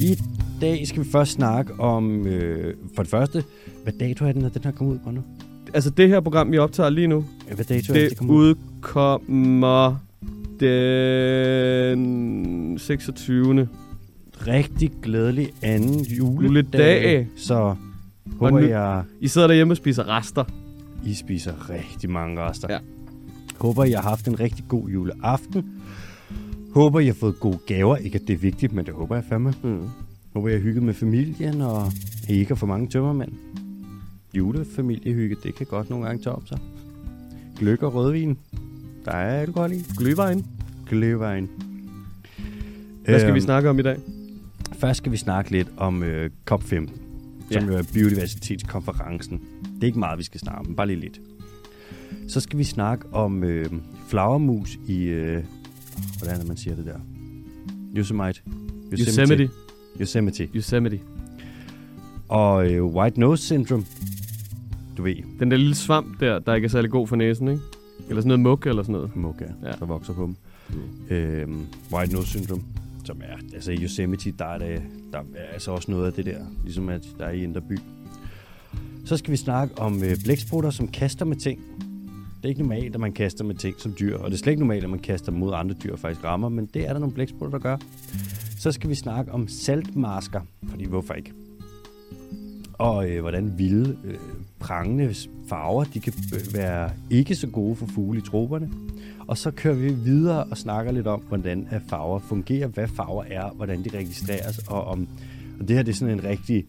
I dag skal vi først snakke om, øh, for det første, hvad dato er den, når den her kommer ud på nu? Altså det her program, vi optager lige nu, Ja, Hvad dato er det, det det kommer ud? udkommer den 26. Rigtig glædelig anden juledag. Juledag. Så håber nu- jeg, I sidder derhjemme og spiser rester. I spiser rigtig mange rester. Ja. Håber, I har haft en rigtig god juleaften. Håber, I har fået gode gaver. Ikke, at det er vigtigt, men det håber jeg fandme. Mm. Håber, I har hygget med familien, og I ikke har for mange tømmermænd. Julefamiliehygge, det kan godt nogle gange tage op sig. Gløk og rødvin. Der er alkohol i. Glühwein. Gløhvejen. Hvad skal Øhm, vi snakke om i dag? Først skal vi snakke lidt om øh, COP15, som Ja. jo er biodiversitetskonferencen. Det er ikke meget, vi skal snakke om, bare lige lidt. Så skal vi snakke om øh, flagermus i... Øh, hvordan man siger det der? Yosemite. Yosemite. Yosemite. Yosemite. Og øh, white nose syndrome. Du ved, Den der lille svamp der, der ikke er særlig god for næsen, ikke? Eller sådan noget muk eller sådan noget. mugge, Ja. ja. der vokser på dem. Øhm, white nose syndrome, som er, altså i Yosemite, der er, det, der er altså også noget af det der, ligesom at der er i Indre By. Så skal vi snakke om øh, blæksprutter, som kaster med ting. Det er ikke normalt, at man kaster med ting som dyr, og det er slet ikke normalt, at man kaster mod andre dyr og faktisk rammer, men det er der nogle blæksprutter, der gør. Så skal vi snakke om saltmasker, fordi hvorfor ikke? Og øh, hvordan vilde, øh, prangende farver, de kan øh, være ikke så gode for fugle i troberne. Og så kører vi videre og snakker lidt om, hvordan at farver fungerer, hvad farver er, hvordan de registreres, og om og det her det er sådan en rigtig...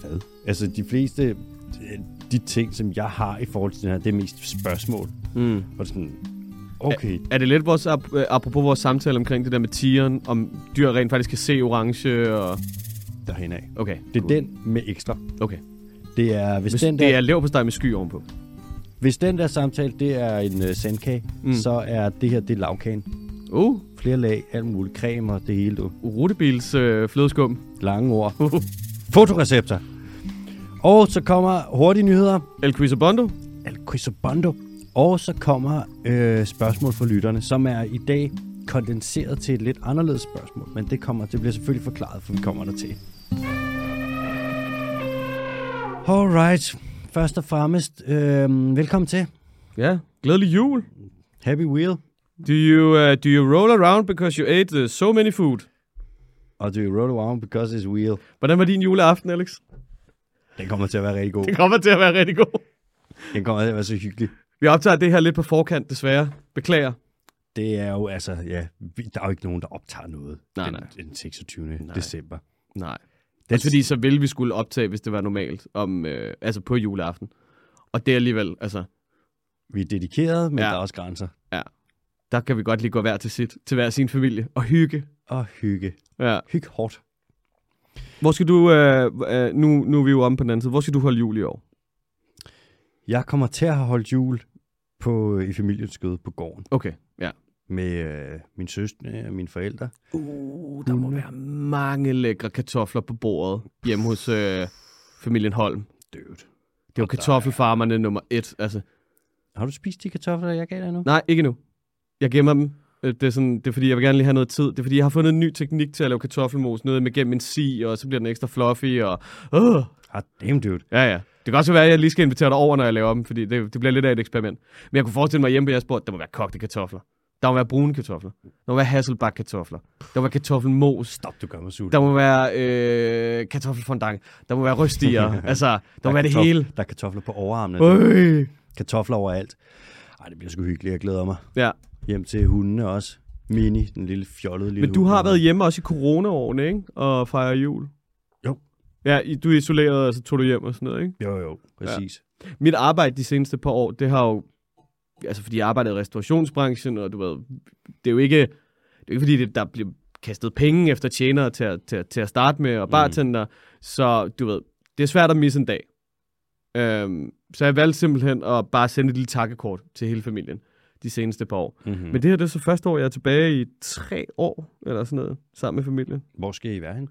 Hvad? Altså de fleste øh, de ting, som jeg har i forhold til den her, det er mest spørgsmål. Mm. Og det er sådan, okay, Er det lidt vores, ap- øh, apropos vores samtale omkring det der med tigeren, om dyr rent faktisk kan se orange og... derhen af. Okay, Det er cool. den med ekstra. Okay. Det er, hvis, Hvis den det der, er lev på med sky ovenpå. hvis den der samtale, det er en uh, sandkage, Mm. så er det her, det er lavkagen. Uh, Flere lag, alt muligt, creme og det hele, du. rutebils øh, flødeskum. Lange ord. Fotorecepter. Og så kommer hurtige nyheder. El Quizobondo. El Quizobondo. Og så kommer øh, spørgsmål fra lytterne, som er i dag kondenseret til et lidt anderledes spørgsmål. Men det, kommer, det bliver selvfølgelig forklaret, for vi kommer der til. Alright. Først og fremmest, øh, velkommen til. Ja, glædelig jul. Happy Wheel. Do you, uh, do you roll around because you ate uh, so many food? Og do you roll around because it's wheel. Hvordan var din juleaften, Alex? Den kommer til at være rigtig god. Det kommer til at være rigtig god. Den kommer til at være så hyggelig. Vi optager det her lidt på forkant, desværre. Beklager. Det er jo altså, ja, der er jo ikke nogen, der optager noget Nej, den, nej. den 26. Nej. december. Nej. Det Også fordi så ville vi skulle optage, hvis det var normalt, om, øh, altså på juleaften. Og det er alligevel, altså, Vi er dedikeret, men Ja. ja. der er også grænser. der kan vi godt lige gå hver til sit, til hver sin familie og hygge. Og hygge. Ja. Hygge hårdt. Hvor skal du, øh, øh, nu, nu er vi jo om på den anden side, hvor skal du holde jul i år? Jeg kommer til at have holdt jul på, i familiens skød på gården. Okay, ja. Med øh, min søster og mine forældre. Uh, der må Hunde. være mange lækre kartofler på bordet hjemme hos øh, familien Holm. Dødt. Det er jo er- kartoffelfarmerne nummer et. Altså, Har du spist de kartofler, jeg gav dig nu? nej, ikke nu. Jeg gemmer dem. Øh, Det er, sådan, det er fordi, jeg vil gerne lige have noget tid. Det er fordi, jeg har fundet en ny teknik til at lave kartoffelmos. Noget med gennem en si, og så bliver den ekstra fluffy. Og, uh, Ah, damn, dude. ja, ja. Det kan også være, at jeg lige skal invitere dig over, når jeg laver dem, fordi det, det bliver lidt af et eksperiment. Men jeg kunne forestille mig hjemme på jeres bord, der må være kogte kartofler. Der må være brune kartofler. Der må være hasselbak kartofler. Der må være kartoffelmos. Stop, du gør mig sulten. Der må være øh, kartoffelfondant. Der må være rystiger. altså, der må er være det hele. Der er kartofler på overarmene. Øj. Kartofler overalt. Ej, det bliver sgu hyggeligt. Jeg glæder mig. Ja. Hjem til hundene også. Mini, den lille fjollede lille Men du hund. har været hjemme også i coronaårene, ikke? Og fejrer jul. Jo. Ja, du er isoleret, og så tog du hjem og sådan noget, ikke? Jo, jo, præcis. Mit arbejde de seneste par år, det har jo... Altså, fordi jeg arbejder i restaurationsbranchen, og du ved... Det er jo ikke... Det er jo ikke fordi, det, der bliver kastet penge efter tjenere til at, til, at- til at starte med, og bartender. Mm. Så du ved, det er svært at misse en dag. Øhm, så jeg valgte simpelthen at bare sende et lille takkekort til hele familien de seneste par år. Mm-hmm. Men det her det er så første år, jeg er tilbage i tre år, eller sådan noget, sammen med familien. Hvor skal I være hen?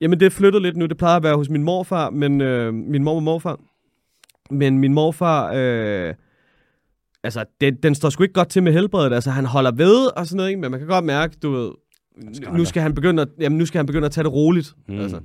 Jamen, det er flyttet lidt nu. Det plejer at være hos min morfar, men øh, min mor og morfar. Men min morfar, øh, altså, det, den står sgu ikke godt til med helbredet. Altså, han holder ved og sådan noget, ikke? men man kan godt mærke, du ved, nu skal han begynde at, jamen, nu skal han begynde at tage det roligt. Mm. Altså.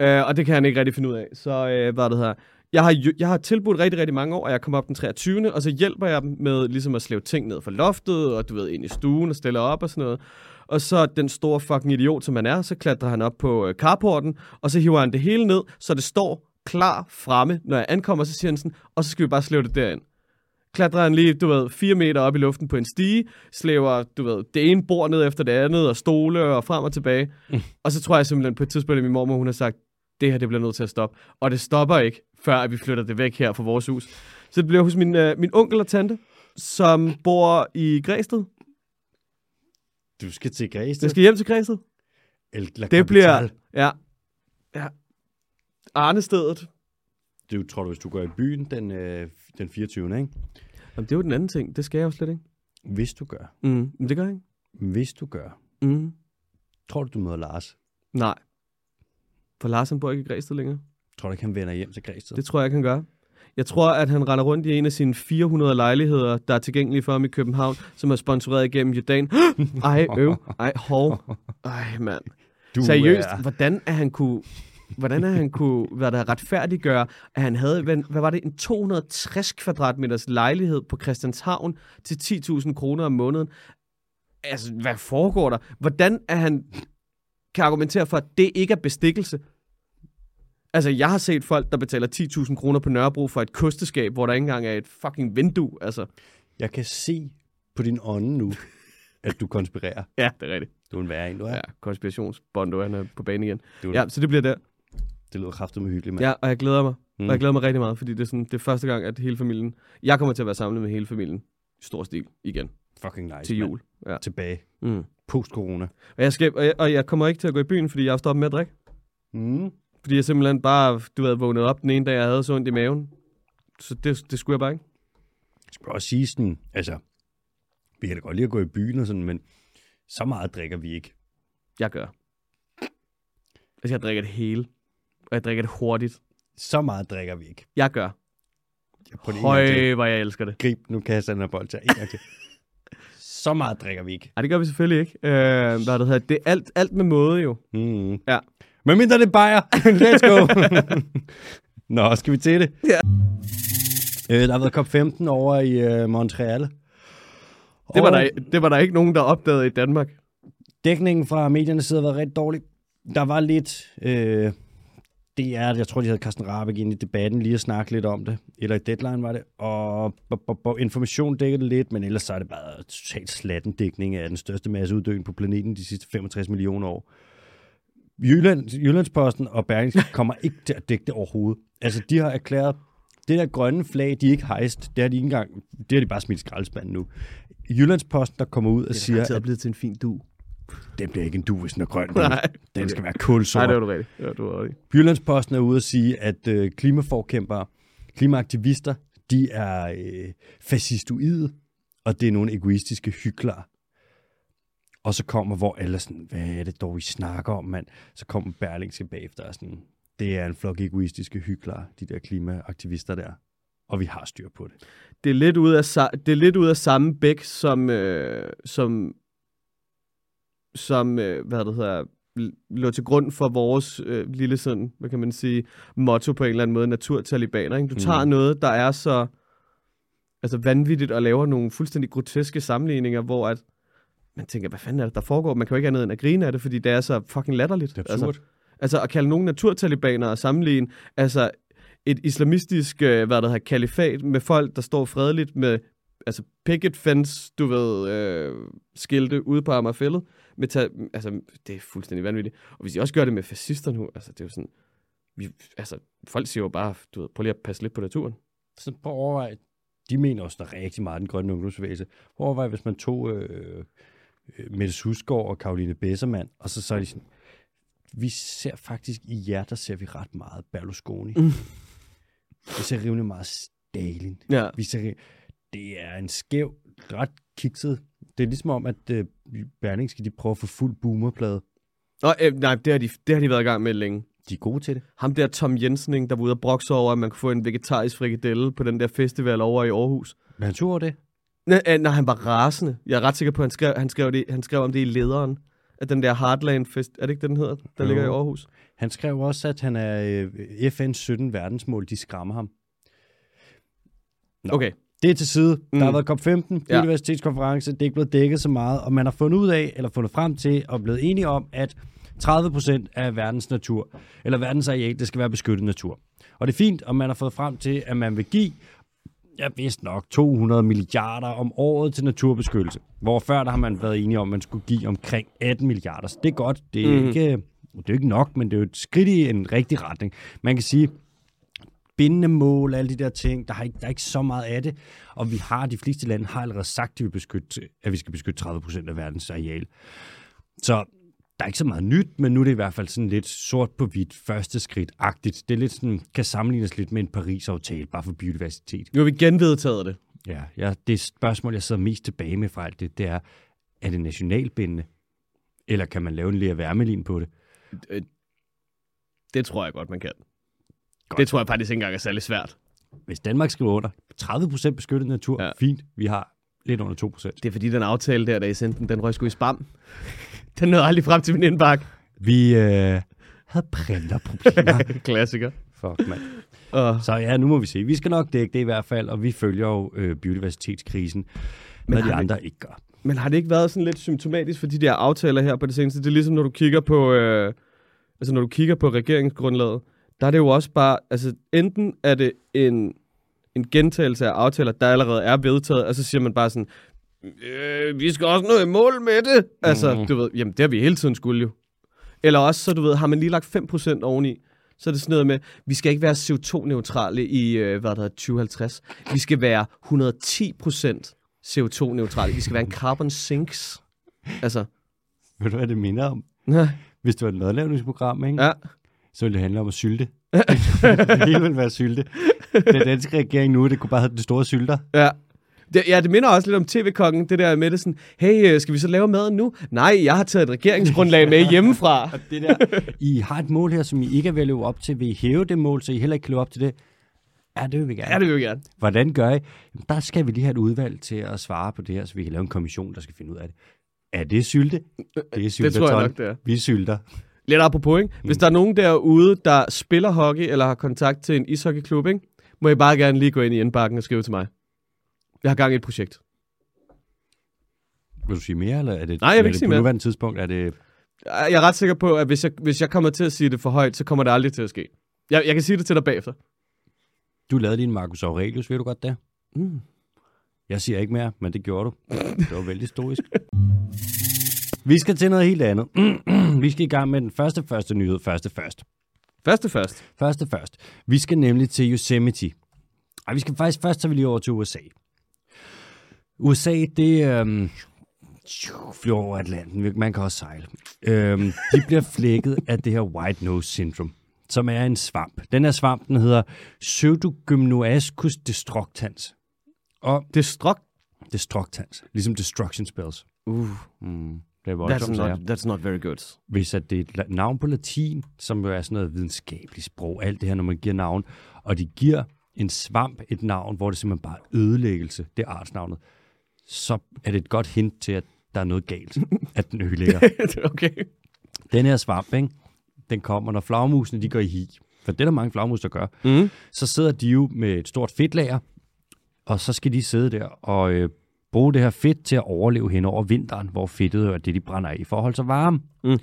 Øh, og det kan han ikke rigtig finde ud af. Så øh, hvad det her? Jeg har, jeg har tilbudt rigtig, rigtig mange år, og jeg kommer op den 23. Og så hjælper jeg dem med ligesom at slæve ting ned fra loftet, og du ved, ind i stuen og stille op og sådan noget. Og så den store fucking idiot, som han er, så klatrer han op på øh, carporten, og så hiver han det hele ned, så det står klar fremme, når jeg ankommer, så siger han sådan, og så skal vi bare slæve det derind. Klatrer han lige, du ved, fire meter op i luften på en stige, slæver, du ved, det ene bord ned efter det andet, og stole og frem og tilbage. Mm. Og så tror jeg simpelthen på et tidspunkt, at min mormor, hun har sagt, det her, det bliver nødt til at stoppe. Og det stopper ikke, før at vi flytter det væk her fra vores hus. Så det bliver hos min, øh, min onkel og tante, som bor i Græsted. Du skal til Græsted. Jeg skal hjem til Græsted. El, La Det bliver, ja, ja, Arnestedet. Du tror du, hvis du går i byen den, øh, den 24. ikke? Jamen, det er jo den anden ting. Det skal jeg jo slet ikke. Hvis du gør. Mm, men det gør jeg ikke. Hvis du gør. Mm. Tror du, du møder Lars? Nej. For Lars, han bor ikke i Græsted længere. Tror du ikke, han vender hjem til Græsted? Det tror jeg ikke, han gør. Jeg tror, at han render rundt i en af sine 400 lejligheder, der er tilgængelige for ham i København, som er sponsoreret igennem Jordan. Ej, øv. Ej, hov. Ej, mand. du Seriøst, Er... hvordan er han kunne... Hvordan er han kunne hvad der retfærdiggøre, at han havde, hvad, hvad var det, en 260 kvadratmeters lejlighed på Christianshavn til 10.000 kroner om måneden? Altså, hvad foregår der? Hvordan er han kan argumentere for, at det ikke er bestikkelse? Altså, jeg har set folk, der betaler 10.000 kroner på Nørrebro for et kosteskab, hvor der ikke engang er et fucking vindue. Altså, Jeg kan se på din ånde nu, at du konspirerer. ja, det er rigtigt. Du er en værre en, du er. Ja, konspirationsbondo, han er på banen igen. Du, Ja, så det bliver der. Det lyder kraftigt med hyggeligt, mand. Ja, og jeg glæder mig. Mm. Mm. Og jeg glæder mig rigtig meget, fordi det er, sådan, det er første gang, at hele familien... Jeg kommer til at være samlet med hele familien i stor stil igen Fucking nice, til jul. Ja. Tilbage. Mm. Post-corona. Og, jeg skal, og, jeg, og jeg kommer ikke til at gå i byen, fordi jeg har stoppet med at drikke. Mm. Fordi jeg simpelthen bare, du ved, vågnede op den ene dag, jeg havde så ondt i maven. Så det, det skulle jeg bare ikke. Jeg skal også sige sådan, altså, vi kan da godt lide at gå i byen og sådan, men så meget drikker vi ikke. Jeg gør. Altså, jeg drikker det hele. Og jeg drikker det hurtigt. Så meget drikker vi ikke. Jeg gør. Jeg på det. Høj, hvor jeg elsker det. Grib, nu den her bold til. En. Så meget drikker vi ikke. Ej, det gør vi selvfølgelig ikke. Øh, hvad det hedder, det er alt, alt med måde jo. Mm. Ja. Men mindre det er bajer. Let's go. Nå, skal vi til det? Ja. Øh, der har været COP15 over i øh, Montreal. Det var, der, det var der ikke nogen, der opdagede i Danmark. Dækningen fra medierne side har været rigtig dårlig. Der var lidt... Øh, det er, jeg tror, de havde Carsten Rabeck ind i debatten lige at snakke lidt om det. Eller i Deadline var det. Og information dækkede det lidt, men ellers så er det bare totalt slatten dækning af den største masseuddøen på planeten de sidste 65 millioner år. Jylland, Jyllandsposten og Berlingske kommer ikke til at dække det overhovedet. Altså, de har erklæret, det der grønne flag, de er ikke hejst, det har de ikke engang, det har de bare smidt skraldespanden nu. Jyllandsposten, der kommer ud og siger, Det er at blevet til en fin du. Det bliver ikke en du, hvis den er grøn. Nej. Den skal være Nej, kulsort. det var du rigtigt. Ja, du var rigtigt. Jyllandsposten er ude at sige, at øh, klimaforkæmpere, klimaaktivister, de er øh, fascistoide, og det er nogle egoistiske hyklere. Og så kommer, hvor alle sådan, hvad er det dog, I snakker om, mand? Så kommer Berlingske bagefter og sådan, det er en flok egoistiske hyklere, de der klimaaktivister der. Og vi har styr på det. Det er lidt ud af, det er lidt ud af samme bæk, som, øh, som, som øh, hvad det hedder, lå til grund for vores øh, lille sådan, hvad kan man sige, motto på en eller anden måde, naturtalibaner. Ikke? Du tager Mm. noget, der er så altså vanvittigt, og laver nogle fuldstændig groteske sammenligninger, hvor at man tænker, hvad fanden er det, der foregår? Man kan jo ikke andet end at grine af det, fordi det er så fucking latterligt. Det er Altså, absurd. Altså at kalde nogen naturtalibaner og sammenligne, altså et islamistisk, øh, hvad der hedder, kalifat med folk, der står fredeligt med altså picket fence, du ved, øh, skilte ude på Amagerfællet. Med ta- altså, det er fuldstændig vanvittigt. Og hvis de også gør det med fascister nu, altså det er jo sådan, vi, altså folk siger jo bare, du ved, prøv lige at passe lidt på naturen. Så prøv at overveje, de mener også, der er rigtig meget den grønne ungdomsbevægelse. Prøv at overveje, hvis man tog øh, øh, Mette Husgaard og Karoline Bessermann, og så så er de sådan, vi ser faktisk i jer, der ser vi ret meget Berlusconi. Mm. Vi ser rimelig meget Stalin. Ja, Vi ser, det er en skæv, ret kikset. Det er ligesom om, at øh, Berlingske, de prøver at få fuld boomerplade. og, øh, nej, det har, de, det har de været i gang med længe. De er gode til det. Ham der Tom Jensen, ikke, der var ude og brokse over, at man kunne få en vegetarisk frikadelle på den der festival over i Aarhus. Men han tog det. Nej, øh, nej, han var rasende. Jeg er ret sikker på, at han skrev, han skrev, det, han skrev om det i lederen. af den der Heartland Fest. Er det ikke det, den hedder, der Jo. ligger i Aarhus? Han skrev også, at han er øh, FN's 17 verdensmål, de skræmmer ham. Nå. Okay. Det er til side. Mm. Der har Mm. været COP15, Ja. biodiversitetskonference, det er ikke blevet dækket så meget, og man har fundet ud af, eller fundet frem til, og blevet enige om, at 30% af verdens natur, eller verdens areal, det skal være beskyttet natur. Og det er fint, og man har fået frem til, at man vil give, ja vist nok, 200 milliarder om året til naturbeskyttelse. Hvor før der har man været enige om, at man skulle give omkring 18 milliarder. Så det er godt. Det er, mm. ikke, det er ikke nok, men det er jo et skridt i en rigtig retning. Man kan sige, bindende mål, alle de der ting. Der er, ikke, der er ikke så meget af det. Og vi har, de fleste lande har allerede sagt, at vi, beskytte, at vi skal beskytte 30 procent af verdens areal. Så der er ikke så meget nyt, men nu er det i hvert fald sådan lidt sort på hvidt, første skridt-agtigt. Det er lidt sådan, kan sammenlignes lidt med en Paris-aftale, bare for biodiversitet. Nu har vi genvedtaget det. Ja, ja, det spørgsmål, jeg sidder mest tilbage med fra alt det, det er, er det nationalbindende? Eller kan man lave en lære værmelin på det? Det tror jeg godt, man kan. Godt. Det tror jeg faktisk ikke engang er særlig svært. Hvis Danmark skriver under 30 procent beskyttet natur, Ja. fint. Vi har lidt under 2 procent. Det er fordi, den aftale der, da I sendte den, den røg sgu i spam. den nåede aldrig frem til min indbakke. Vi øh, havde printerproblemer. Klassiker. Fuck, mand. Og Så ja, nu må vi se. Vi skal nok dække det i hvert fald, og vi følger jo øh, biodiversitetskrisen, hvad har de det- andre ikke gør. Men har det ikke været sådan lidt symptomatisk for de der aftaler her på det seneste? Det er ligesom, når du kigger på, øh, altså når du kigger på regeringsgrundlaget, der er det jo også bare, altså enten er det en, en gentagelse af aftaler, der allerede er vedtaget, og så siger man bare sådan, øh, vi skal også nå i mål med det. Altså, Mhm. du ved, jamen det har vi hele tiden skulle jo. Eller også, så du ved, har man lige lagt 5% oveni, så er det sådan noget med, vi skal ikke være CO2-neutrale i, øh, hvad der hedder, 2050. Vi skal være 110% CO2-neutrale. Vi skal være en carbon sinks. Altså, Ved du, hvad det minder om? nej. Hvis det var et madlavningsprogram, ikke? ja. Så ville det handle om at sylte. det hele ville være sylte. Den danske regering nu, det kunne bare have det store sylter. Ja. Det, ja, det minder også lidt om TV-kongen, det der med det sådan, hey, øh, skal vi så lave maden nu? Nej, jeg har taget et regeringsgrundlag med hjemmefra. Det der, I har et mål her, som I ikke er ved at leve op til. Vil I hæve det mål, så I heller ikke kan leve op til det? Ja, det vil vi gerne. Ja, det vil vi gerne. Hvordan gør I? Jamen, Der skal vi lige have et udvalg til at svare på det her, så vi kan lave en kommission, der skal finde ud af det. Er det sylte? Det er sylte. Det tror jeg nok, det er. Vi sylter. Lidt apropos, ikke? Hvis der er nogen derude, der spiller hockey eller har kontakt til en ishockeyklub, ikke? må I bare gerne lige gå ind i indbakken og skrive til mig. Jeg har gang i et projekt. Vil du sige mere, eller er det, Nej, jeg vil er ikke det sige på nuværende tidspunkt? Er det, Jeg er ret sikker på, at hvis jeg, hvis jeg kommer til at sige det for højt, så kommer det aldrig til at ske. Jeg, jeg kan sige det til dig bagefter. du lavede din Marcus Aurelius, ved du godt det? Mm. Jeg siger ikke mere, men det gjorde du. Det var vældig historisk. Vi skal til noget helt andet. vi skal i gang med den første første nyhed. Første først. Første først. Første først. Vi skal nemlig til Yosemite. Ej, vi skal faktisk først tage vi lige over til USA. USA, det øhm, flyver over Atlanten. Man kan også sejle. Øhm, de bliver flækket af det her white nose syndrome, som er en svamp. Den her svamp, den hedder Pseudogymnoascus destructans. Og strok. destructans, ligesom destruction spells. Uh, Mm, det er that's, voldsomt, not, that's not very good. Hvis at det er et navn på latin, som jo er sådan noget videnskabeligt sprog, alt det her, når man giver navn, og de giver en svamp et navn, hvor det simpelthen bare er ødelæggelse, det er artsnavnet, så er det et godt hint til, at der er noget galt, at den ødelægger. okay. den her svamp, ikke? den kommer, når flagmusene de går i hi. For det er der mange flagmus, der gør. Mm. Så sidder de jo med et stort fedtlager, og så skal de sidde der og øh, bruge det her fedt til at overleve hen over vinteren, hvor fedtet er det, de brænder af for at holde sig varme. Mm.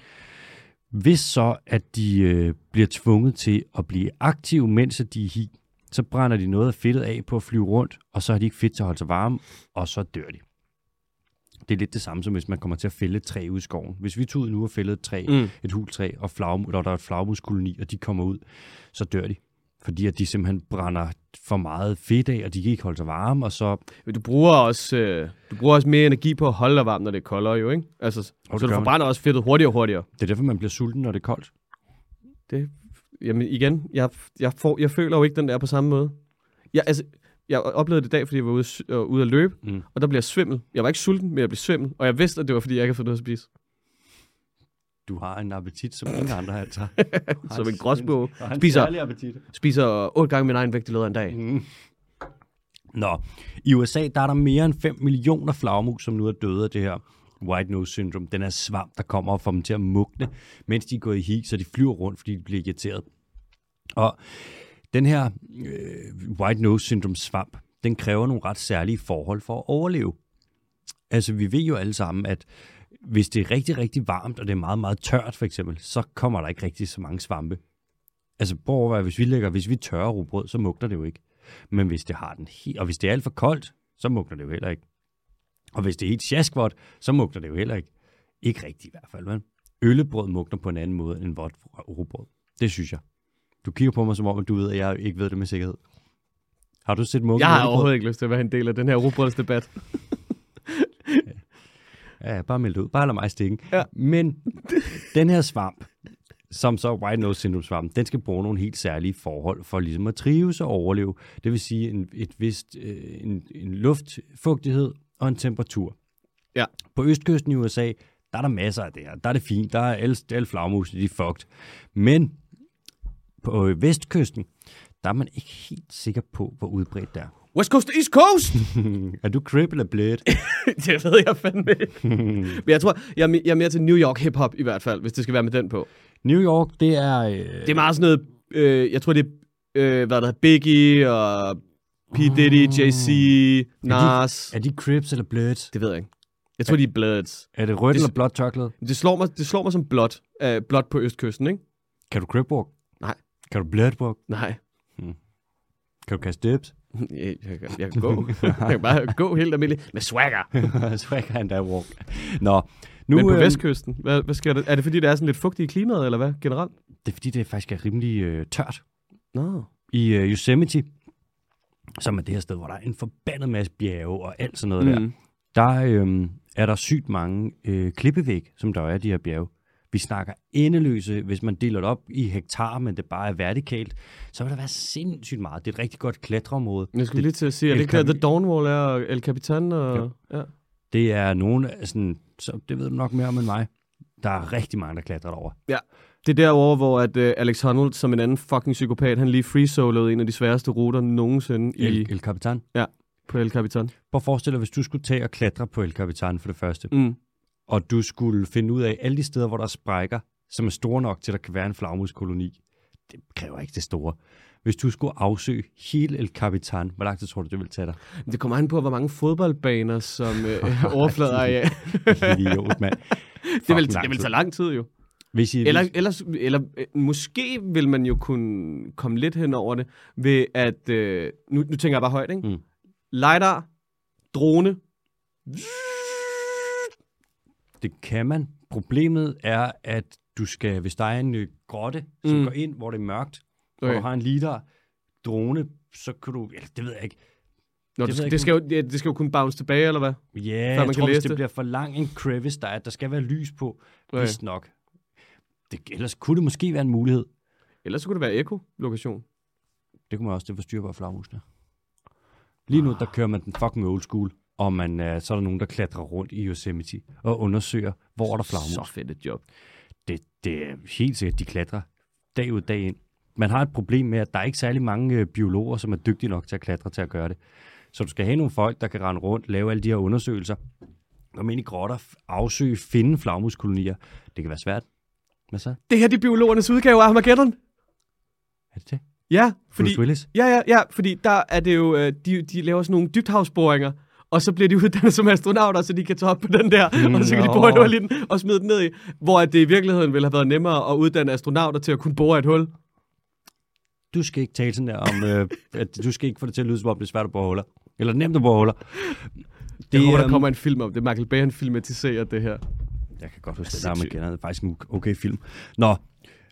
Hvis så, at de øh, bliver tvunget til at blive aktive, mens de er hi, så brænder de noget af fedtet af på at flyve rundt, og så har de ikke fedt til at holde sig varme, og så dør de. Det er lidt det samme, som hvis man kommer til at fælde et træ ud i skoven. Hvis vi tog ud nu og fældede et træ, Mm. et hultræ, og flag, der er et flagmuskoloni, og de kommer ud, så dør de. Fordi at de simpelthen brænder for meget fedt af, og de kan ikke holde sig varme, og så... Du bruger, også, øh, du bruger også mere energi på at holde dig varm, når det er koldere jo, ikke? Altså, det så du gør man. forbrænder også fedtet hurtigere og hurtigere. Det er derfor, man bliver sulten, når det er koldt. Det, jamen igen, jeg, jeg, får, jeg føler jo ikke, den der på samme måde. Jeg, altså, jeg oplevede det i dag, fordi jeg var ude, øh, ude at løbe, Mm. og der blev jeg svimmel. Jeg var ikke sulten, men jeg blev svimmel, og jeg vidste, at det var, fordi jeg ikke havde fået noget at spise. Du har en appetit, som ingen andre altså. Som en gråsbog. Spiser. Spiser. otte gange min egen vægt i løbet af en dag. Mm. Nå, i USA der er der mere end 5 millioner flagmus, som nu er døde af det her white nose syndrome, den er svamp, der kommer og får dem til at mugne, mens de går i hi, så de flyver rundt, fordi de bliver irriteret. Og den her øh, white nose syndrome svamp, den kræver nogle ret særlige forhold for at overleve. Altså, vi ved jo alle sammen, at hvis det er rigtig, rigtig varmt, og det er meget, meget tørt for eksempel, så kommer der ikke rigtig så mange svampe. Altså, prøv at overveje, hvis vi lægger, hvis vi tørrer rugbrød, så mugner det jo ikke. Men hvis det har den helt, og hvis det er alt for koldt, så mugner det jo heller ikke. Og hvis det er helt sjaskvådt, så mugner det jo heller ikke. Ikke rigtigt i hvert fald, men øllebrød mugner på en anden måde end vådt rugbrød. Det synes jeg. Du kigger på mig som om, at du ved, at jeg ikke ved det med sikkerhed. Har du set muggen Jeg har overhovedet ikke lyst til at være en del af den her rugbrødsdebat. Ja, bare meld ud. Bare lad mig stikke. Ja. Men den her svamp, som så white nose syndrome svamp, den skal bruge nogle helt særlige forhold for ligesom at trives og overleve. Det vil sige en, et vist, øh, en, en luftfugtighed og en temperatur. Ja. På østkysten i USA, der er der masser af det her. Der er det fint. Der er alle, alle flagmusene, de er fucked. Men på vestkysten, der er man ikke helt sikker på, hvor udbredt det er. West Coast to East Coast! er du crip eller blød? det ved jeg fandme ikke. Men jeg tror, jeg er, me- jeg er mere til New York hip-hop i hvert fald, hvis det skal være med den på. New York, det er... Øh, Det er meget sådan noget, øh, jeg tror det er, øh, hvad der hedder, Biggie og P. Diddy, Jay-Z, Nas. Er de Crips eller Bloods? Det ved jeg ikke. Jeg tror, de er Bloods. Er det rødt Det- eller blåt chocolate? Det slår mig, det slår mig som blot. Uh, blot på østkysten, ikke? Kan du crip walk? Nej. Kan du blood walk? Nej. Kan du kaste dips? Jeg, jeg, kan- jeg kan gå. jeg kan bare gå helt almindeligt med swagger. Kan han da walk. Nå, nu, Men på øhm, vestkysten, hvad, hvad sker der? Er det fordi, det er sådan lidt fugtigt i klimaet, eller hvad, generelt? Det er fordi, det faktisk er rimelig øh, tørt. Nå. I øh, Yosemite, som er det her sted, hvor der er en forbandet masse bjerge og alt sådan noget mm. der, der øh, er der sygt mange øh, klippevæg, som der er i de her bjerge. Vi snakker endeløse, hvis man deler det op i hektar, men det bare er vertikalt, så vil der være sindssygt meget. Det er et rigtig godt klatreområde. Jeg skulle det, lige til at sige, er det ikke der, The Dawnwall er, El Capitan? Og, ja. det er nogen, sådan, så det ved du nok mere om end mig. Der er rigtig mange, der klatrer over. Det er derovre, hvor at, uh, Alex Honnold, som en anden fucking psykopat, han lige free-soloede en af de sværeste ruter nogensinde i, El, Capitan. på El Capitan. Prøv at forestille dig, hvis du skulle tage og klatre på El Capitan for det første, Mm. Og du skulle finde ud af alle de steder, hvor der er sprækker, som er store nok til, at der kan være en flagmuskoloni. Det kræver ikke det store. Hvis du skulle afsøge hele El Capitan, hvor lang tid tror du, det ville tage dig? Det kommer an på, hvor mange fodboldbaner, som øh, overflader af. Idiot, mand. det, vil, det vil tage lang tid jo. Hvis I, Eller, eller, eller øh, måske vil man jo kunne komme lidt hen over det, ved at, øh, nu, nu tænker jeg bare højt, ikke? Mm. LiDAR, drone, Det kan man. Problemet er, at du skal, hvis der er en øh, grotte, som Mm. går ind, hvor det er mørkt, okay. Og du har en liter drone, så kan du, eller det ved jeg ikke, Nå, Det det, jeg det, skal jo, det, skal jo kunne bounce tilbage, eller hvad? Ja, Før jeg man tror, kan hvis læse det, det. bliver for lang en crevice, der er, at der skal være lys på, Okay. vist nok. Det, ellers kunne det måske være en mulighed. Ellers så kunne det være eko-lokation. Det kunne man også, det forstyrrer bare flagmusene. Lige nu, der kører man den fucking old school, og man, øh, så er der nogen, der klatrer rundt i Yosemite og undersøger, hvor er der flagmus. Så fedt et job. Det, det er helt sikkert, de klatrer dag ud dag ind. Man har et problem med, at der er ikke særlig mange øh, biologer, som er dygtige nok til at klatre til at gøre det. Så du skal have nogle folk, der kan rende rundt, lave alle de her undersøgelser, komme ind i grotter, afsøge, finde flagmuskolonier. Det kan være svært. Hvad så? Det her det er biologernes udgave af Armageddon. Er det det? Ja, fordi, Bruce Willis? ja, ja, ja, fordi der er det jo, øh, de, de laver sådan nogle dybthavsboringer, og så bliver de uddannet som astronauter, så de kan tage op på den der, Mm, og så kan de bore et hul i den og smide den ned i. Hvor at det i virkeligheden ville have været nemmere at uddanne astronauter til at kunne bore et hul. Du skal ikke tale sådan der om, øh, at du skal ikke få det til at lyde, som om det er svært at bore huller. Eller nemt at bore huller. Det, jeg håber, der øhm, kommer en film om det. Michael Bay, han filmatiserer det her. Jeg kan godt huske, det der Sindssygt. Armageddon er faktisk en okay film. Nå,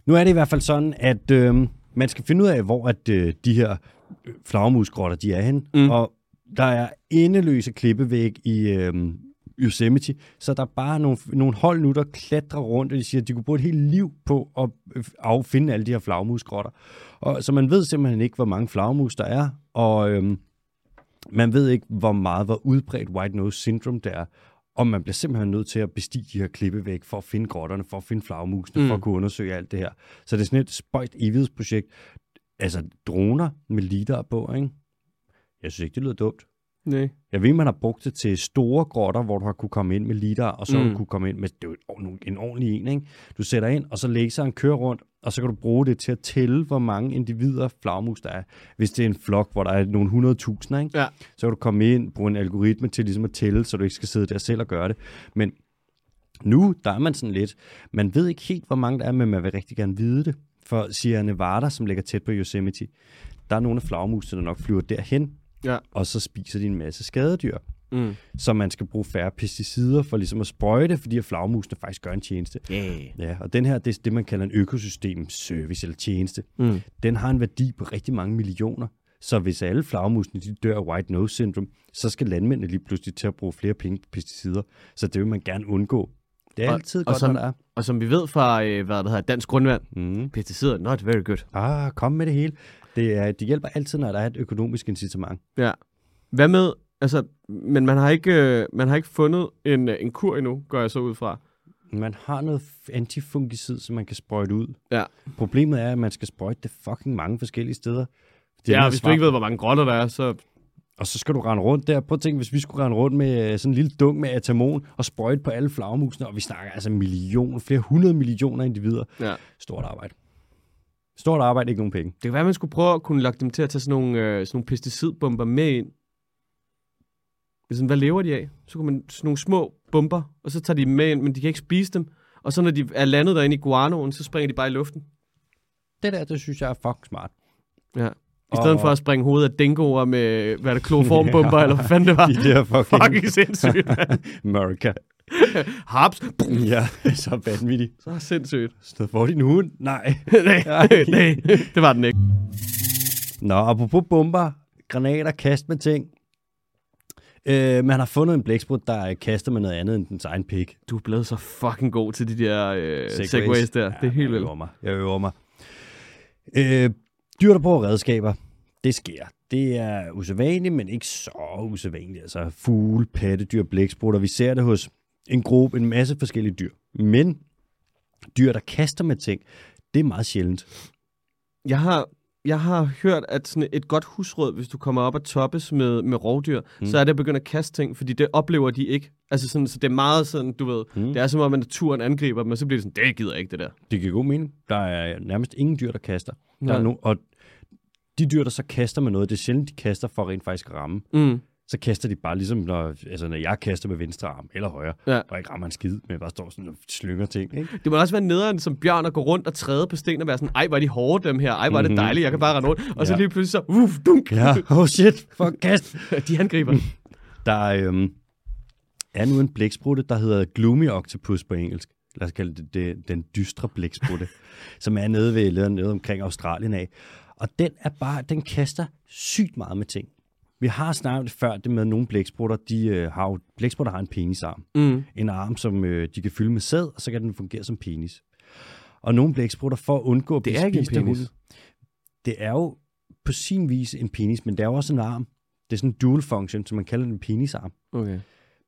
nu er det i hvert fald sådan, at øh, man skal finde ud af, hvor at, øh, de her øh, flagermusgrotter, de er hen. Mm. Og der er endeløse klippevæg i øh, Yosemite, så der er bare nogle, nogle hold nu, der klatrer rundt, og de siger, at de kunne bruge et helt liv på at øh, affinde alle de her flagermusgrotter. Og, så man ved simpelthen ikke, hvor mange flagermus der er, og øh, man ved ikke, hvor meget, hvor udbredt white nose syndrome der er. Og man bliver simpelthen nødt til at bestige de her klippevæg for at finde grotterne, for at finde flagermusene, mm. Mm. for at kunne undersøge alt det her. Så det er sådan et spøjt evighedsprojekt. Altså droner med liter på, ikke? Jeg synes ikke, det lyder dumt. Nej. Jeg ved, man har brugt det til store grotter, hvor du har kunne komme ind med liter, og så mm. Du kunne komme ind med det er en- en ordentlig en, ikke? Du sætter ind, og så laseren kører rundt, og så kan du bruge det til at tælle, hvor mange individer flagmus der er. Hvis det er en flok, hvor der er nogle 100.000, ikke? Ja. så kan du komme ind, bruge en algoritme til ligesom at tælle, så du ikke skal sidde der selv og gøre det. Men nu, der er man sådan lidt, man ved ikke helt, hvor mange der er, men man vil rigtig gerne vide det. For Sierra Nevada, som ligger tæt på Yosemite, der er nogle af flagmusene, der nok flyver derhen, Ja. og så spiser de en masse skadedyr. Mm. Så man skal bruge færre pesticider for ligesom at sprøjte, fordi at flagmusene faktisk gør en tjeneste. Yeah. Ja, og den her, det er det, man kalder en økosystemservice eller tjeneste. Mm. Den har en værdi på rigtig mange millioner. Så hvis alle flagmusene de dør af white nose syndrome, så skal landmændene lige pludselig til at bruge flere penge på pesticider. Så det vil man gerne undgå. Det er Og- altid og godt, som- når der er. Og som vi ved fra, øh, hvad der hedder, dansk grundvand, Mm. pesticider, not very good. Ah, kom med det hele. Det, er, det hjælper altid, når der er et økonomisk incitament. Ja. Hvad med, altså, men man har ikke, øh, man har ikke fundet en, øh, en kur endnu, går jeg så ud fra. Man har noget antifungicid, som man kan sprøjte ud. Ja. Problemet er, at man skal sprøjte det fucking mange forskellige steder. Det Ja, hvis du ikke ved, hvor mange grotter der er, så... Og så skal du rende rundt der. Prøv at tænke, hvis vi skulle rende rundt med øh, sådan en lille dunk med atamon og sprøjte på alle flagmusene, og vi snakker altså millioner, flere hundrede millioner individer. Ja. Stort arbejde. Stort arbejde, ikke nogen penge. Det kan være, man skulle prøve at kunne lokke dem til at tage sådan nogle, øh, sådan nogle pesticidbomber med ind. Sådan, hvad lever de af? Så kunne man sådan nogle små bomber, og så tager de dem med ind, men de kan ikke spise dem. Og så når de er landet derinde i guanoen, så springer de bare i luften. Det der, det synes jeg er fucking smart. Ja. I stedet Og- for at springe hovedet af dingoer med, hvad er det, kloroformbomber, eller hvad fanden det var. De der fucking, Fucking sindssygt. America. Haps. Ja, så vanvittigt. Så sindssygt. Så får din hund? Nej. nej, nej, det var den ikke. Nå, apropos bomber, granater, kast med ting. Øh, man har fundet en blæksprut, der kaster med noget andet end dens egen pik. Du er blevet så fucking god til de der øh, segways. segways der. det er helt jeg vildt. øver mig. Jeg øver mig. Øh, dyr, der bruger redskaber, det sker. Det er usædvanligt, men ikke så usædvanligt. Altså fugle, pattedyr, blæksprutter. Vi ser det hos en gruppe, en masse forskellige dyr. Men dyr, der kaster med ting, det er meget sjældent. Jeg har, jeg har hørt, at sådan et godt husråd, hvis du kommer op og toppes med, med rovdyr, Mm. så er det at begynde at kaste ting, fordi det oplever de ikke. Altså sådan, så det er meget sådan, du ved, Mm. det er som om, at naturen angriber dem, og så bliver det sådan, det gider ikke, det der. Det giver god mening. Der er nærmest ingen dyr, der kaster. Der er Nej. no- og de dyr, der så kaster med noget, det er sjældent, de kaster for rent faktisk at ramme. Mm. Så kaster de bare ligesom, når, altså, når jeg kaster med venstre arm eller højre, Ja. og ikke rammer en skid, men bare står sådan og slynger ting. Ikke? Det må også være nederen som bjørn at gå rundt og træde på sten og være sådan, ej, hvor er de hårde dem her, ej, hvor er det Mhm. dejligt, jeg kan bare rende rundt. Og så Ja. lige pludselig så, uff, dunk, Ja, oh shit, fuck kast. de angriber. Der øhm, er nu en blæksprutte, der hedder Gloomy Octopus på engelsk. Lad os kalde det, det den dystre blæksprutte, som er nede ved nede omkring Australien af. Og den er bare, den kaster sygt meget med ting. Vi har snakket før det med nogle blæksprutter, de øh, har jo, blæksprutter har en penisarm. Mm. En arm, som øh, de kan fylde med sæd, og så kan den fungere som penis. Og nogle blæksprutter, for at undgå at Det blive er ikke en spist penis. det er jo på sin vis en penis, men det er jo også en arm. Det er sådan en dual function, som man kalder den en penisarm. Okay.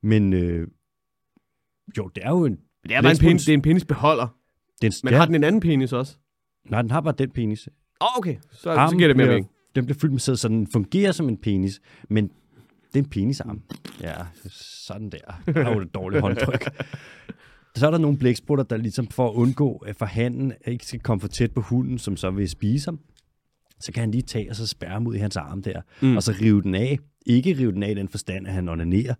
Men øh, jo, det er jo en... Men det er bare en penis, det er en penisbeholder. Den, Men har den en anden penis også? Nej, den har bare den penis. Åh, oh, okay. Så, så Armen giver det mere mening. Den bliver fyldt med sæd, så den fungerer som en penis, men det er en penisarm. Ja, sådan der. Der er jo et dårligt håndtryk. Så er der nogle blæksprutter, der ligesom for at undgå, at for handen ikke skal komme for tæt på hunden, som så vil spise ham, så kan han lige tage og så spærre ud i hans arm der, mm. og så rive den af. Ikke rive den af i den forstand, at han onanerer,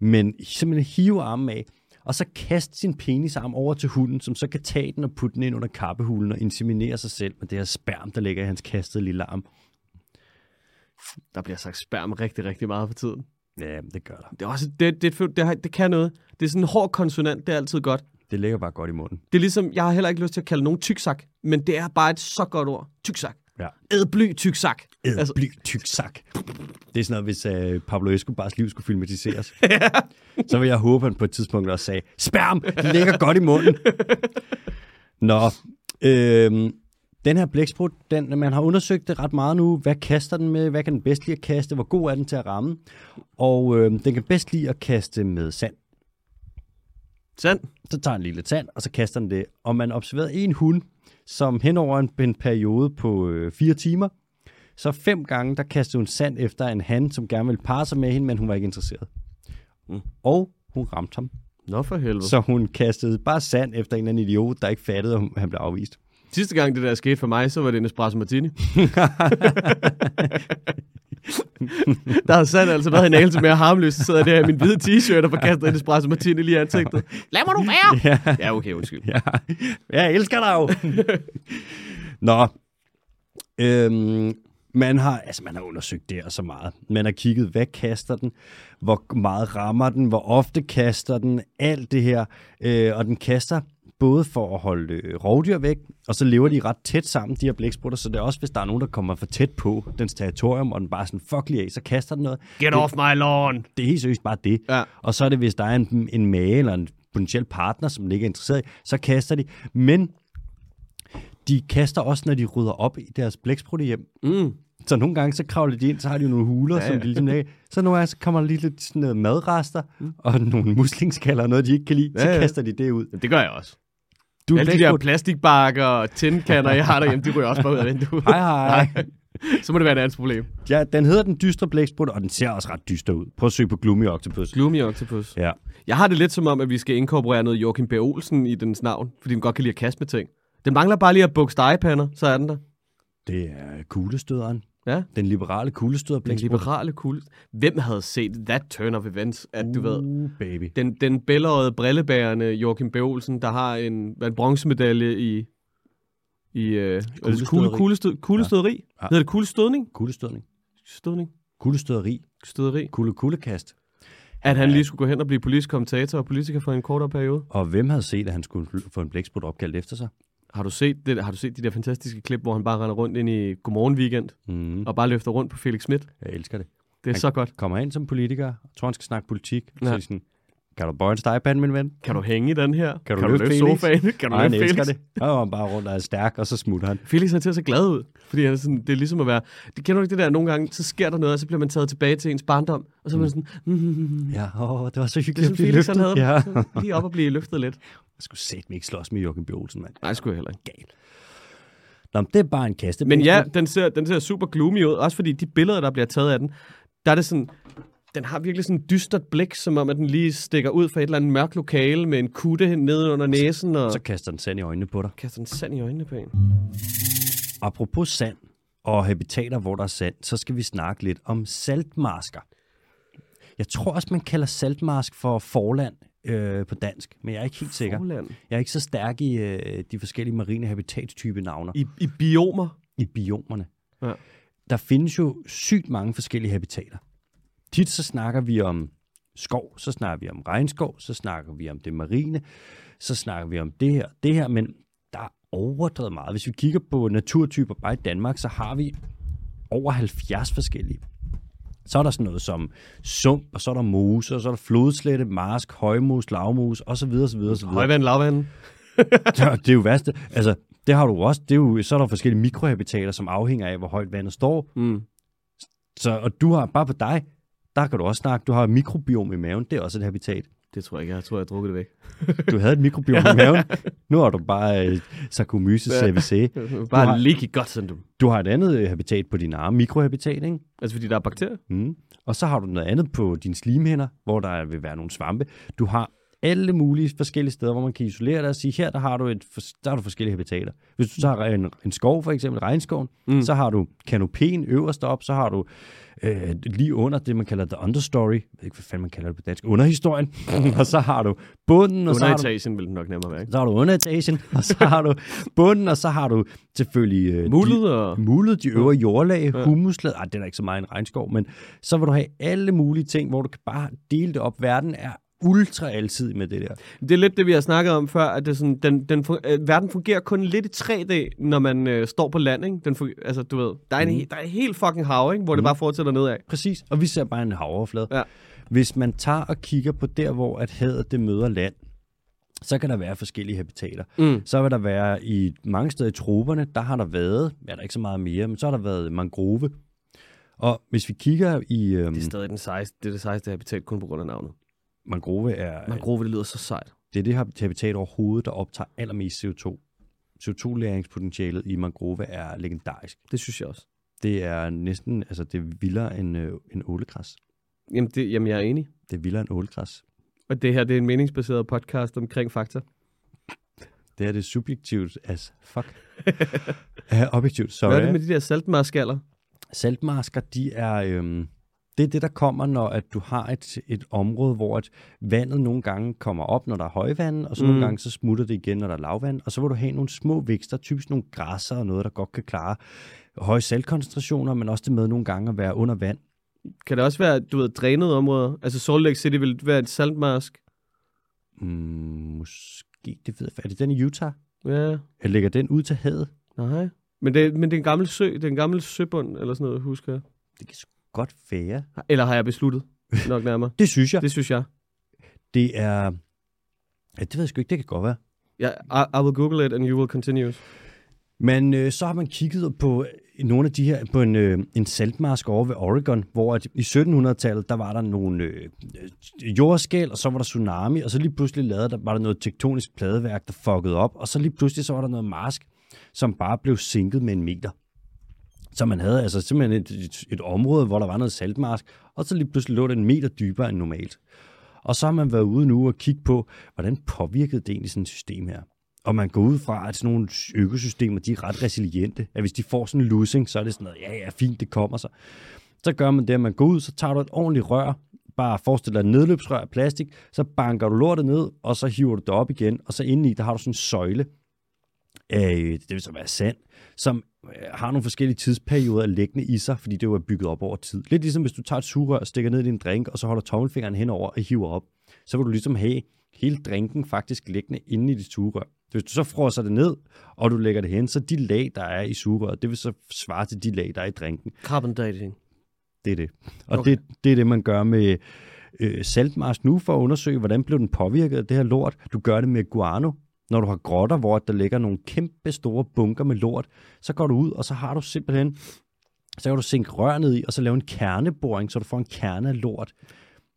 men simpelthen hive armen af, og så kaste sin penisarm over til hunden, som så kan tage den og putte den ind under kappehulen og inseminere sig selv med det her sperm, der ligger i hans kastede lille arm. Der bliver sagt sperm rigtig, rigtig meget for tiden. Ja, det gør der. Det, er også, det, det, det, det, det kan noget. Det er sådan en hård konsonant, det er altid godt. Det ligger bare godt i munden. Det er ligesom, jeg har heller ikke lyst til at kalde nogen tyksak, men det er bare et så godt ord. Tyksak. Ja. Æd bly tyksak. Altså, Altså- bly, tyk sak. Det er sådan noget, hvis uh, Pablo Escobars liv skulle filmatiseres. så vil jeg håbe, at han på et tidspunkt også sagde, sperm, det ligger godt i munden. Nå, øhm, den her blæksprut, den, man har undersøgt det ret meget nu. Hvad kaster den med? Hvad kan den bedst lide at kaste? Hvor god er den til at ramme? Og øhm, den kan bedst lide at kaste med sand. Sand. Så tager en lille tand, og så kaster den det. Og man observerede en hund, som hen over en, en periode på øh, fire timer, Så fem gange, der kastede hun sand efter en han, som gerne ville parre sig med hende, men hun var ikke interesseret. Mm. Og hun ramte ham. Nå for helvede. Så hun kastede bare sand efter en eller anden idiot, der ikke fattede, at han blev afvist. Sidste gang det der skete for mig, så var det en espresso martini. der har sandt altså været en anelse mere harmløs, så sidder jeg der i min hvide t-shirt og får kastet en espresso martini lige i ansigtet. Lad mig nu være! Ja. Ja, okay, undskyld. Ja, jeg elsker dig jo. Nå. Øhm, man har, altså man har undersøgt det her så meget. Man har kigget, hvad kaster den? Hvor meget rammer den? Hvor ofte kaster den? Alt det her. Øh, og den kaster både for at holde øh, rovdyr væk, og så lever de ret tæt sammen, de her blæksprutter, så det er også, hvis der er nogen, der kommer for tæt på dens territorium, og den bare sådan, fuck lige af, så kaster den noget. Get off my lawn! Det er helt seriøst bare det. Ja. Og så er det, hvis der er en, en mage eller en potentiel partner, som den ikke er interesseret i, så kaster de. Men de kaster også, når de rydder op i deres blæksprutte hjem. Mm. Så nogle gange, så kravler de ind, så har de jo nogle huler, ja, Ja, som de ligesom lægger. Så nogle gange, så kommer der lige lidt sådan noget madrester, mm. og nogle muslingsskaller og noget, de ikke kan lide. Så Ja, ja. kaster de det ud. Det gør jeg også. Du Alle de der plastikbakker og tindkanner, jeg har derhjemme, de ryger også bare ud af vinduet. Hej, hej. Så må det være et andet problem. Ja, den hedder den dystre blæksprut, og den ser også ret dyster ud. Prøv at søge på Gloomy Octopus. Gloomy Octopus. Ja. Jeg har det lidt som om, at vi skal inkorporere noget Joachim B. Olsen i dens navn, fordi den godt kan lide at kaste med ting. Den mangler bare lige at bukke stegepander, så er den der. Det er kuglestøderen. Ja. Den liberale kuglestøder Den liberale kul. Hvem havde set that turn of events, at du ved, Uh, baby. den, den bællerøde brillebærende Joachim B. Olsen, der har en, en bronzemedalje i, i øh, kugle, kuglestød, kuglestøderi. Ja. Ja. Hedder det kuglestødning? Kuglestødning. Stødning? Kuglestøderi. Støderi. Kugle kuglekast. At han lige skulle gå hen og blive politisk kommentator og politiker for en kortere periode. Og hvem havde set, at han skulle få en blæksprut opkaldt efter sig? Har du set, det, har du set de der fantastiske klip, hvor han bare render rundt ind i Godmorgen Weekend Mm. og bare løfter rundt på Felix Schmidt? Jeg elsker det. Det er Han- så godt. Kommer ind som politiker, tror han skal snakke politik. Ja. Så sådan, kan du bøje en stegepande, min ven? Kan du hænge i den her? Kan du kan løfte du løfte sofaen? Kan du han løfte Felix? det. Han bare rundt og er stærk, og så smutter han. Felix han ser så glad ud, fordi han er sådan, det er ligesom at være... Det kender du ikke det der, nogle gange, så sker der noget, og så bliver man taget tilbage til ens barndom, og så er man sådan, mm, Ja, åh, det var så det er hyggeligt at blive Felix han løftet. havde Ja. Lige op og blive løftet lidt. Jeg skulle sætte mig ikke slås med Joachim B. Olsen, mand. Nej, skulle jeg heller ikke. Gal. Nå, det er bare en kaste. Men ja, den ser, den ser super gloomy ud, også fordi de billeder, der bliver taget af den, der er det sådan, den har virkelig sådan en dystert blik, som om at den lige stikker ud fra et eller andet mørkt lokale med en kutte nede under næsen, og Så kaster den sand i øjnene på dig. kaster den sand i øjnene på en. Apropos sand og habitater, hvor der er sand, så skal vi snakke lidt om saltmasker. Jeg tror også, man kalder saltmask for forland øh, på dansk, men jeg er ikke helt sikker. Forland. Jeg er ikke så stærk i øh, de forskellige marine habitatstype navne I, I biomer. i biomerne. Ja. Der findes jo sygt mange forskellige habitater. Tit så snakker vi om skov, så snakker vi om regnskov, så snakker vi om det marine, så snakker vi om det her, det her, men der er overdrevet meget. Hvis vi kigger på naturtyper bare i Danmark, så har vi over 70 forskellige. Så er der sådan noget som sump, og så er der mose, og så er der flodslette, marsk, højmos, lavmos, osv. osv., osv. Højvand, lavvand. Det er jo værste. Altså, det har du også. Det er jo, så er der forskellige mikrohabitater, som afhænger af, hvor højt vandet står. Mm. Så, og du har, bare på dig, der kan du også snakke, du har et mikrobiom i maven, det er også et habitat. Det tror jeg ikke. Jeg tror, jeg har drukket det væk. Du havde et mikrobiom i maven, nu har du bare øh, Saccharomyces cerevisiae. Bare har- leaky godt, sådan du. Du har et andet øh, habitat på dine arme, mikrohabitat, ikke? Altså, fordi der er bakterier. Mm. Og så har du noget andet på dine slimhinder, hvor der vil være nogle svampe. Du har alle mulige forskellige steder, hvor man kan isolere dig og sige, her der har du, et, der har du forskellige habitater. Hvis du tager en, en skov, for eksempel regnskoven, mm. så har du kanopien øverst op, så har du øh, lige under det, man kalder the understory, jeg ved ikke, hvad fanden man kalder det på dansk, underhistorien, og så har du bunden, og så har du vil nok nemmere være, ikke? så har du underetagen, og så har du bunden, og så har du selvfølgelig... Øh, Muldet og... de, muldet, de øvre jordlag, Ja. humuslag, ej, det er der ikke så meget en regnskov, men så vil du have alle mulige ting, hvor du kan bare dele det op. Verden er ultra alsidig med det der. Det er lidt det, vi har snakket om før, at det er sådan, den, den, øh, verden fungerer kun lidt i 3D, når man øh, står på land, ikke? Den fun- altså, du ved, der er, en, Mm. der er en helt fucking hav, ikke? Hvor det Mm. bare fortsætter nedad. Præcis, og vi ser bare en havoverflade. Ja. Hvis man tager og kigger på der, hvor at havet det møder land, så kan der være forskellige habitater. Mm. Så vil der være i mange steder i troberne, der har der været, ja, der er ikke så meget mere, men så har der været mangrove. Og hvis vi kigger i øhm, Det er stadig den sejeste, det er det sejeste habitat, kun på grund af navnet. Mangrove, er, Mangrove, det lyder så sejt. det er det habitat overhovedet, der optager allermest CO2. CO2-læringspotentialet i mangrove er legendarisk. Det synes jeg også. Det er næsten, altså det er vildere end, øh, end ålegræs. Jamen, det, jamen, jeg er enig. Det er vildere end ålegræs. Og det her, det er en meningsbaseret podcast omkring fakta. Det her det er subjektivt as fuck. uh, objektivt, sorry. Hvad er det med de der saltmarskaller? Saltmasker, de er, øhm, det er det, der kommer, når at du har et, et område, hvor at vandet nogle gange kommer op, når der er højvand, og så mm. nogle gange så smutter det igen, når der er lavvand, og så vil du have nogle små vækster, typisk nogle græsser og noget, der godt kan klare høje saltkoncentrationer, men også det med nogle gange at være under vand. Kan det også være, du ved, drænede områder? Altså Salt Lake City vil være et saltmask? Mm, måske, det ved jeg, er det den i Utah? Ja, Eller ligger den ud til havet? nej. Men det, men det er en gammel sø, det er en gammel søbund, eller sådan noget, husker jeg. Det kan sgu godt være. Eller har jeg besluttet nok nærmere? Det synes jeg. Det synes jeg. Det er... Ja, det ved jeg sgu ikke, det kan godt være. Ja, I, I will google it, and you will continue. Men øh, så har man kigget på nogle af de her, på en, øh, en saltmarsk over ved Oregon, hvor at i 1700-tallet, der var der nogle øh, jordskæl, og så var der tsunami, og så lige pludselig lavede der, var der noget tektonisk pladeværk, der fuckede op, og så lige pludselig så var der noget marsk, som bare blev sænket med en meter. Så man havde altså simpelthen et, et, et område, hvor der var noget saltmarsk, og så lige pludselig lå det en meter dybere end normalt. Og så har man været ude nu og kigge på, hvordan påvirkede det egentlig sådan et system her. Og man går ud fra, at sådan nogle økosystemer, de er ret resiliente. At hvis de får sådan en losing, så er det sådan noget, ja, ja, fint, det kommer sig. Så gør man det, at man går ud, så tager du et ordentligt rør, bare forestil dig et nedløbsrør af plastik, så banker du lortet ned, og så hiver du det op igen, og så indeni, der har du sådan en søjle, af, det vil så være sand, som øh, har nogle forskellige tidsperioder liggende i sig, fordi det jo er bygget op over tid. Lidt ligesom hvis du tager et sugerør, stikker ned i din drink, og så holder tommelfingeren henover og hiver op, så vil du ligesom have hele drinken faktisk liggende inde i dit sugerør. Hvis du så frosser det ned, og du lægger det hen, så de lag, der er i sugerøret, det vil så svare til de lag, der er i drinken. Carbon dating. Det er det. Og okay. det, det er det, man gør med øh, saltmars nu, for at undersøge, hvordan blev den påvirket af det her lort. Du gør det med guano. Når du har grotter, hvor der ligger nogle kæmpe store bunker med lort, så går du ud, og så har du simpelthen, så kan du sænke rør ned i, og så lave en kerneboring, så du får en kerne af lort.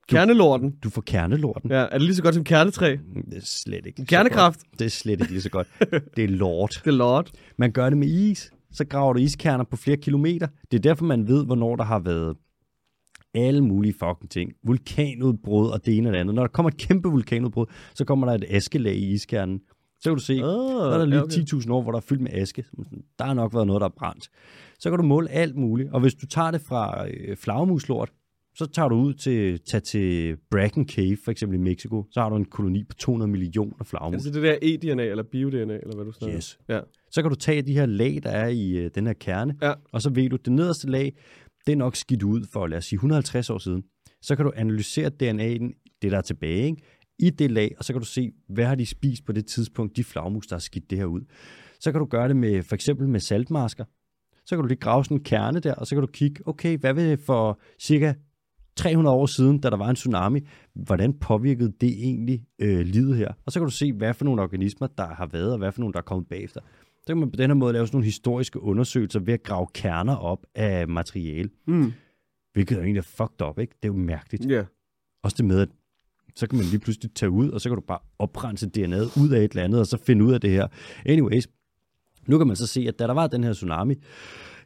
Kernelorten. Du får kernelorten. Ja, er det lige så godt som kernetræ? Det er slet ikke Kernekraft. Det er slet ikke lige så godt. Det er lort. Det er lort. Man gør det med is. Så graver du iskerner på flere kilometer. Det er derfor, man ved, hvornår der har været alle mulige fucking ting. Vulkanudbrud og det ene og det andet. Når der kommer et kæmpe vulkanudbrud, så kommer der et askelag i iskernen. Så kan du se, Ah, så er der lige okay. 10.000 år, hvor der er fyldt med aske. Der har nok været noget, der er brændt. Så kan du måle alt muligt. Og hvis du tager det fra øh, flagmuslort, så tager du ud til, tag til Bracken Cave, for eksempel i Mexico. Så har du en koloni på 200 millioner flagmus. Altså det der e-DNA, eller bio-DNA, eller hvad du snakker. Yes. Ja. Så kan du tage de her lag, der er i øh, den her kerne, Ja. og så ved du, det nederste lag, det er nok skidt ud for, lad os sige, 150 år siden. Så kan du analysere DNA'en, det der er tilbage, ikke? I det lag, og så kan du se, hvad har de spist på det tidspunkt, de flagmus, der har skidt det her ud. Så kan du gøre det med, for eksempel med saltmasker. Så kan du lige grave sådan en kerne der, og så kan du kigge, okay, hvad vil for cirka 300 år siden, da der var en tsunami, hvordan påvirkede det egentlig øh, livet her? Og så kan du se, hvad for nogle organismer, der har været, og hvad for nogle, der er kommet bagefter. Så kan man på den her måde lave sådan nogle historiske undersøgelser ved at grave kerner op af materiale, Mm. hvilket er egentlig er fucked up, ikke? Det er jo mærkeligt. Ja. Også det med, at så kan man lige pludselig tage ud, og så kan du bare oprense DNA'et ud af et eller andet, og så finde ud af det her. Anyways, nu kan man så se, at da der var den her tsunami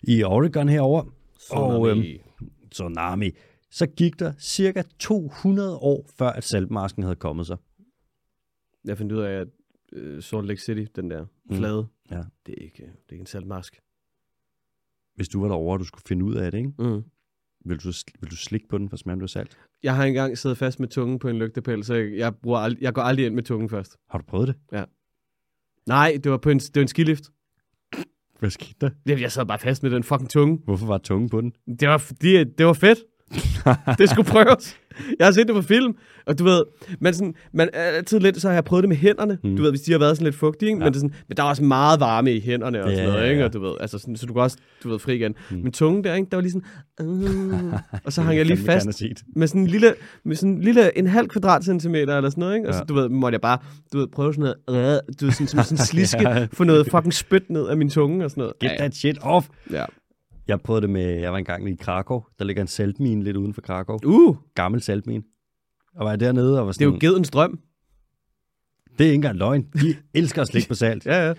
i Oregon herover, og øhm, tsunami, så gik der cirka 200 år, før at saltmasken havde kommet sig. Jeg fandt ud af, at uh, Salt Lake City, den der Mm. flade, Ja. det, er ikke, det er ikke en saltmask. Hvis du var derovre, og du skulle finde ud af det, ikke? Mm. Vil, du, vil du slikke på den, for smagen blev salt? Jeg har engang siddet fast med tungen på en lygtepæl, så jeg, bruger ald- jeg går aldrig ind med tungen først. Har du prøvet det? Nej, det var på en, det var en skilift. Hvad skete der? Jeg, jeg sad bare fast med den fucking tunge. Hvorfor var tungen på den? Det var, fordi, det var fedt. det skulle prøves. Jeg har set det på film, og du ved, man, sådan, man altid lidt, så har jeg prøvet det med hænderne, Mm. du ved, hvis de har været sådan lidt fugtige, ikke? Ja. Men, det er sådan, men der er også meget varme i hænderne og Ja, sådan noget, ikke? Og du ved, altså sådan, så du kan også, du ved, fri igen. Mm. Men tungen der, ikke? Der var lige sådan, øh, og så hang jeg lige fast med sådan en lille, med sådan en lille, en halv kvadratcentimeter eller sådan noget, ikke? Og så, Ja. du ved, måtte jeg bare, du ved, prøve sådan noget, øh, du ved, sådan, sådan, sådan sliske, Ja. få noget fucking spyt ned af min tunge og sådan noget. Get that shit off! ja. Jeg prøvede det med, jeg var engang i Krakow. Der ligger en saltmine lidt uden for Krakow. Uh, Gammel saltmine. Og var jeg dernede og var det er sådan, jo gedens drøm. det er ikke engang løgn. De elsker at slikke på salt. Ja, ja.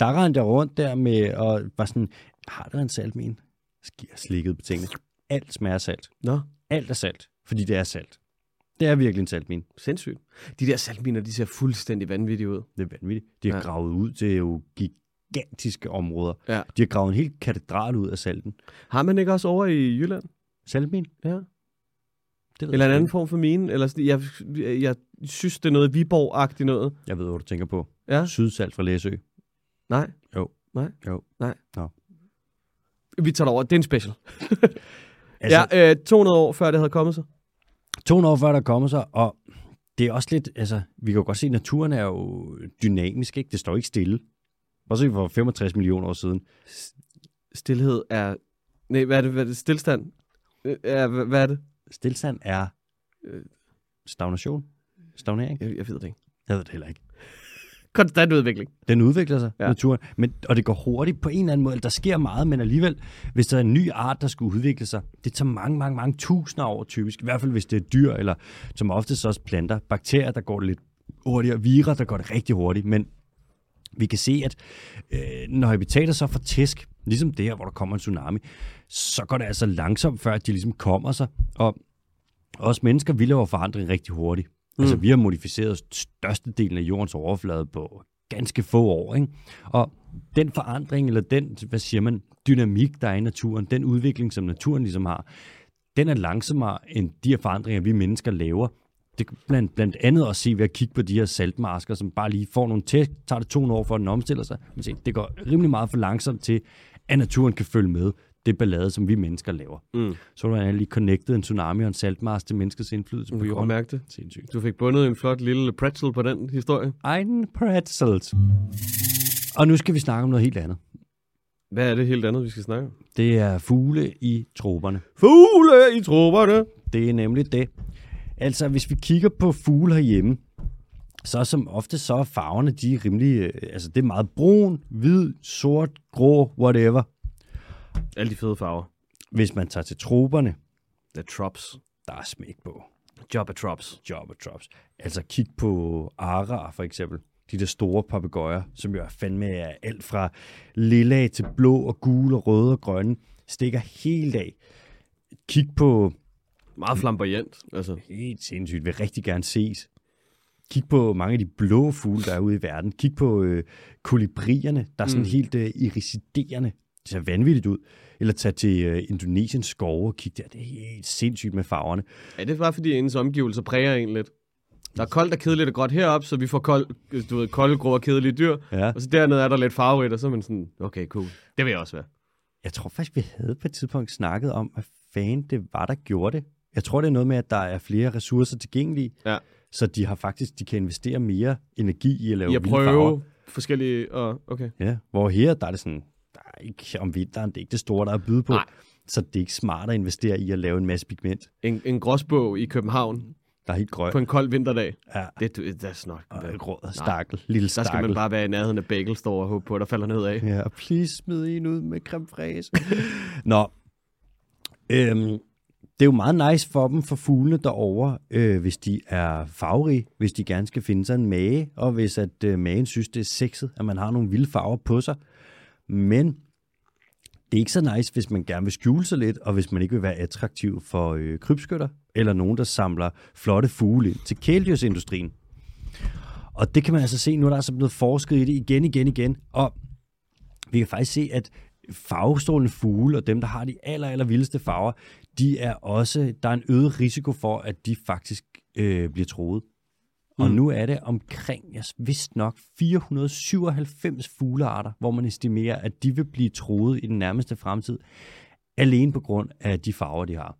Der rendte jeg rundt der med, og var sådan, har der en saltmine? sk- slikket på tingene. Alt smager salt. Nå, Alt er salt, fordi det er salt. Det er virkelig en saltmine. sindssygt. De der saltminer, de ser fuldstændig vanvittige ud. Det er vanvittigt. De har Ja. ja. gravet ud til jo gigantiske områder. Ja. De har gravet en helt katedral ud af salten. Har man ikke også over i Jylland? Saltmin? Ja. Det ved Eller en anden form for mine? Eller sådan, jeg, jeg synes, det er noget Viborg-agtigt noget. Jeg ved, hvad du tænker på. Ja. Sydsalt fra Læsø. Nej. Jo. Nej. Jo. Nej. Nå. Vi tager det over. Det er en special. Altså, ja. Øh, 200 år før det havde kommet sig. 200 år før der kommer sig, og det er også lidt, altså, vi kan jo godt se, at naturen er jo dynamisk, ikke? Det står ikke stille. Bare se for 65 millioner år siden. Stilhed er... Nej, hvad er det? Hvad er det? Stilstand? Øh, Ja, hvad, hvad er det? Stilstand er Øh. stagnation. Stagnering? Jeg, jeg ved det ikke. Jeg ved det heller ikke. Konstant udvikling. Den udvikler sig, Ja. ja. naturen, men, og det går hurtigt på en eller anden måde. Der sker meget, men alligevel, hvis der er en ny art, der skulle udvikle sig, det tager mange, mange, mange tusinder år typisk. I hvert fald, hvis det er dyr, eller som oftest også planter. Bakterier, der går det lidt hurtigere. Virer, der går det rigtig hurtigt. Men vi kan se, at øh, når habitater så får tæsk, ligesom det her, hvor der kommer en tsunami, så går det altså langsomt, før de ligesom kommer sig. Og os mennesker, vi laver forandring rigtig hurtigt. Mm. Altså, vi har modificeret størstedelen af jordens overflade på ganske få år, ikke? Og den forandring, eller den, hvad siger man, dynamik, der er i naturen, den udvikling, som naturen ligesom har, den er langsommere end de her forandringer, vi mennesker laver. Det blandt, blandt andet også se ved at kigge på de her saltmasker, som bare lige får nogle tæsk, tager det 200 år for, at den omstiller sig. Men se, det går rimelig meget for langsomt til, at naturen kan følge med det ballade, som vi mennesker laver. Mm. Så har du lige connectet en tsunami og en saltmars til menneskets indflydelse Du på jorden. mærke det. Sindssygt. Du fik bundet en flot lille pretzel på den historie. Ein pretzels. Og nu skal vi snakke om noget helt andet. Hvad er det helt andet, vi skal snakke om? Det er fugle i troperne. Fugle i trupperne. Det er nemlig det. Altså, hvis vi kigger på fugle herhjemme, så som ofte så er farverne, de er rimelig, øh, altså det er meget brun, hvid, sort, grå, whatever. Alle de fede farver. Hvis man tager til troperne, The Trops. der er smæk på. Job of Trops. Job og drops. Altså kig på ara for eksempel. De der store papegøjer, som jo er fandme af alt fra lilla til blå og gul og røde og grønne, stikker helt af. Kig på Meget flamboyant. Altså. helt sindssygt, vil rigtig gerne ses. Kig på mange af de blå fugle, der er ude i verden. Kig på øh, kolibrierne, der er sådan Mm. helt øh, irrisiderende. Det ser vanvittigt ud. Eller tag til øh, Indonesiens skove og kig der. Det er helt sindssygt med farverne. Er det bare fordi ens omgivelser præger en lidt? Der er koldt og kedeligt og gråt heroppe, så vi får kold, du ved, kolde, grå og kedelige dyr. Ja. Og så dernede er der lidt farverigt, og så er man sådan, okay, cool. Det vil jeg også være. Jeg tror faktisk, vi havde på et tidspunkt snakket om, hvad fanden det var, der gjorde det. Jeg tror, det er noget med, at der er flere ressourcer tilgængelige, Ja. så de har faktisk, de kan investere mere energi i at lave I at vilde farver. prøve forskellige, og okay. Ja, hvor her, der er det sådan, der er ikke om vinteren, det er ikke det store, der er at byde på. Nej. Så det er ikke smart at investere i at lave en masse pigment, En, en gråsbog i København der er helt grøn. på en kold vinterdag. Ja, Det, det er snart. og Der grød, stakkel, lille skal stakkel. man bare være i nærheden af bagel, står og håbe på, at der falder ned af. Ja, please smid en ud med creme fraise. Nå, øhm, det er jo meget nice for dem, for fuglene derovre, øh, hvis de er farverige, hvis de gerne skal finde sig en mage, og hvis at øh, magen synes, det er sexet, at man har nogle vilde farver på sig. Men det er ikke så nice, hvis man gerne vil skjule sig lidt, og hvis man ikke vil være attraktiv for øh, krybskytter, eller nogen, der samler flotte fugle ind til kæledyrsindustrien. Og det kan man altså se, nu er der altså blevet forsket i det igen, igen, igen, og vi kan faktisk se, at farvestrålende fugle og dem, der har de aller, aller vildeste farver, de er også, der er en øget risiko for, at de faktisk øh, bliver troet. Og Mm. nu er det omkring, jeg vidste nok, 497 fuglearter, hvor man estimerer, at de vil blive troet i den nærmeste fremtid, alene på grund af de farver, de har.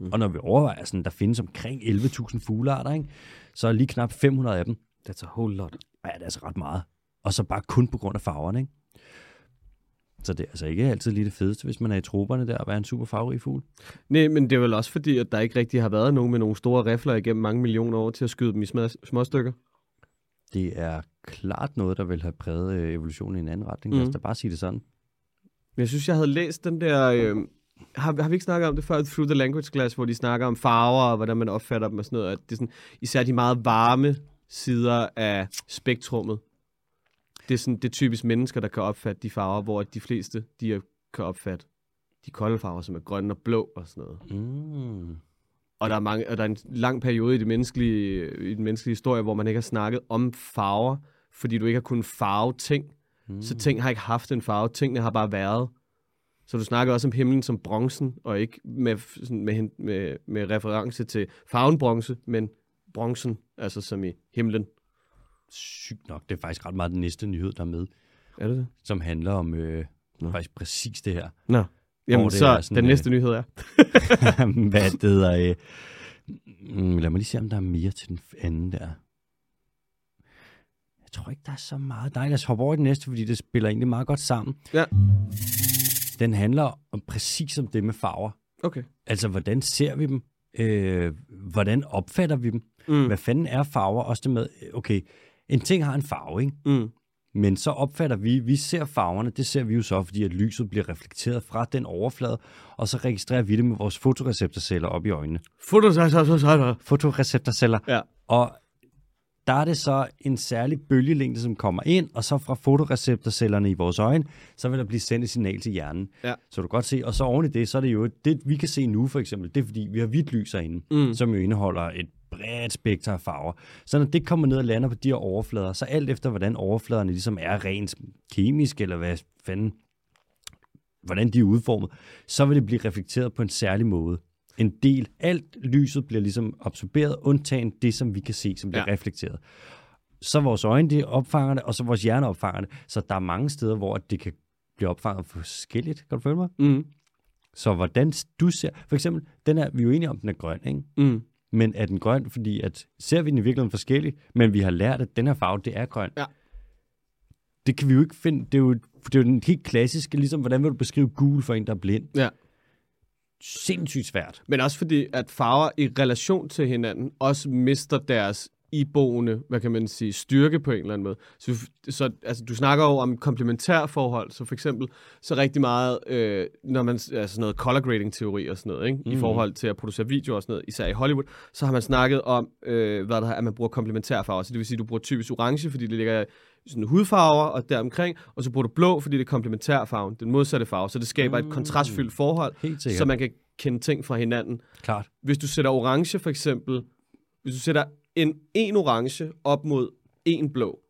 Mm. Og når vi overvejer, sådan, der findes omkring 11.000 fuglearter, ikke? så er lige knap 500 af dem, That's a whole lot. Ja, det er altså ret meget. Og så bare kun på grund af farverne, ikke? Så det er altså ikke altid lige det fedeste, hvis man er i troberne der og være en super farverig fugl. Nej, men det er vel også fordi, at der ikke rigtig har været nogen med nogle store rifler igennem mange millioner år til at skyde dem i små, små stykker. Det er klart noget, der vil have præget øh, evolutionen i en anden retning. Mm. Lad os Mhm. da bare sige det sådan. Men jeg synes, jeg havde læst den der... Øh, har, har vi ikke snakket om det før, Through the Language Class, hvor de snakker om farver og hvordan man opfatter dem og sådan noget. At det er sådan, især de meget varme sider af spektrummet. Det er, sådan, det er typisk mennesker, der kan opfatte de farver, hvor de fleste de kan opfatte de kolde farver, som er grønne og blå og sådan noget. Mm. Og der er, mange, og der er en lang periode i, det menneskelige, i den menneskelige historie, hvor man ikke har snakket om farver, fordi du ikke har kunnet farve ting. Mm. Så ting har ikke haft en farve. Tingene har bare været. Så du snakker også om himlen som bronzen, og ikke med, sådan, med, med, med reference til farven bronze, men bronzen, altså som i himlen. Sygt nok. Det er faktisk ret meget den næste nyhed, der er med, Er det det? som handler om øh, Nå. faktisk præcis det her. Nå. Jamen, det så er sådan, den øh, næste nyhed er. Hvad det hedder... Øh, mm, lad mig lige se, om der er mere til den anden der. Jeg tror ikke, der er så meget. Nej, lad os hoppe over i den næste, fordi det spiller egentlig meget godt sammen. Ja. Den handler om præcis om det med farver. Okay. Altså, hvordan ser vi dem? Øh, hvordan opfatter vi dem? Mm. Hvad fanden er farver? Også det med, øh, okay, en ting har en farve, ikke? Mm. Men så opfatter vi, vi ser farverne, det ser vi jo så, fordi at lyset bliver reflekteret fra den overflade, og så registrerer vi det med vores fotoreceptorceller op i øjnene. Foto, så, så, så, så. Fotoreceptorceller. Ja. Og der er det så en særlig bølgelængde, som kommer ind, og så fra fotoreceptorcellerne i vores øjne, så vil der blive sendt et signal til hjernen. Ja. Så du kan godt se, og så oven i det, så er det jo, det vi kan se nu for eksempel, det er fordi, vi har hvidt lys herinde, Mm. som jo indeholder et bredt spekter af farver. Så når det kommer ned og lander på de her overflader, så alt efter, hvordan overfladerne ligesom er rent kemisk, eller hvad fanden, hvordan de er udformet, så vil det blive reflekteret på en særlig måde. En del, alt lyset bliver ligesom absorberet, undtagen det, som vi kan se, som bliver Ja. reflekteret. Så vores øjne, de opfanger det, og så vores hjerne opfanger det. Så der er mange steder, hvor det kan blive opfanget forskelligt. Kan du følge mig? Mm. Så hvordan du ser, for eksempel, den er, vi er jo enige om, den er grøn, ikke? Mm. Men er den grøn, fordi at ser vi den i virkeligheden forskelligt, men vi har lært, at den her farve, det er grøn. Ja. Det kan vi jo ikke finde. Det er jo, det er jo den helt klassiske, ligesom hvordan vil du beskrive gul for en, der er blind? Ja. Sindssygt svært. Men også fordi, at farver i relation til hinanden også mister deres iboende, hvad kan man sige, styrke på en eller anden måde. Så, så altså, du snakker jo om komplementærforhold, så for eksempel, så rigtig meget, øh, når man, altså noget color grading teori og sådan noget, ikke? Mm. i Mhm. forhold til at producere videoer og sådan noget, især i Hollywood, så har man snakket om, øh, hvad der er, at man bruger komplementærfarver. Så det vil sige, at du bruger typisk orange, fordi det ligger sådan hudfarver og deromkring, og så bruger du blå, fordi det er komplementærfarven, den modsatte farve, så det skaber mm. et kontrastfyldt forhold, så man kan kende ting fra hinanden. Klart. Hvis du sætter orange for eksempel, hvis du sætter en, en orange op mod en blå,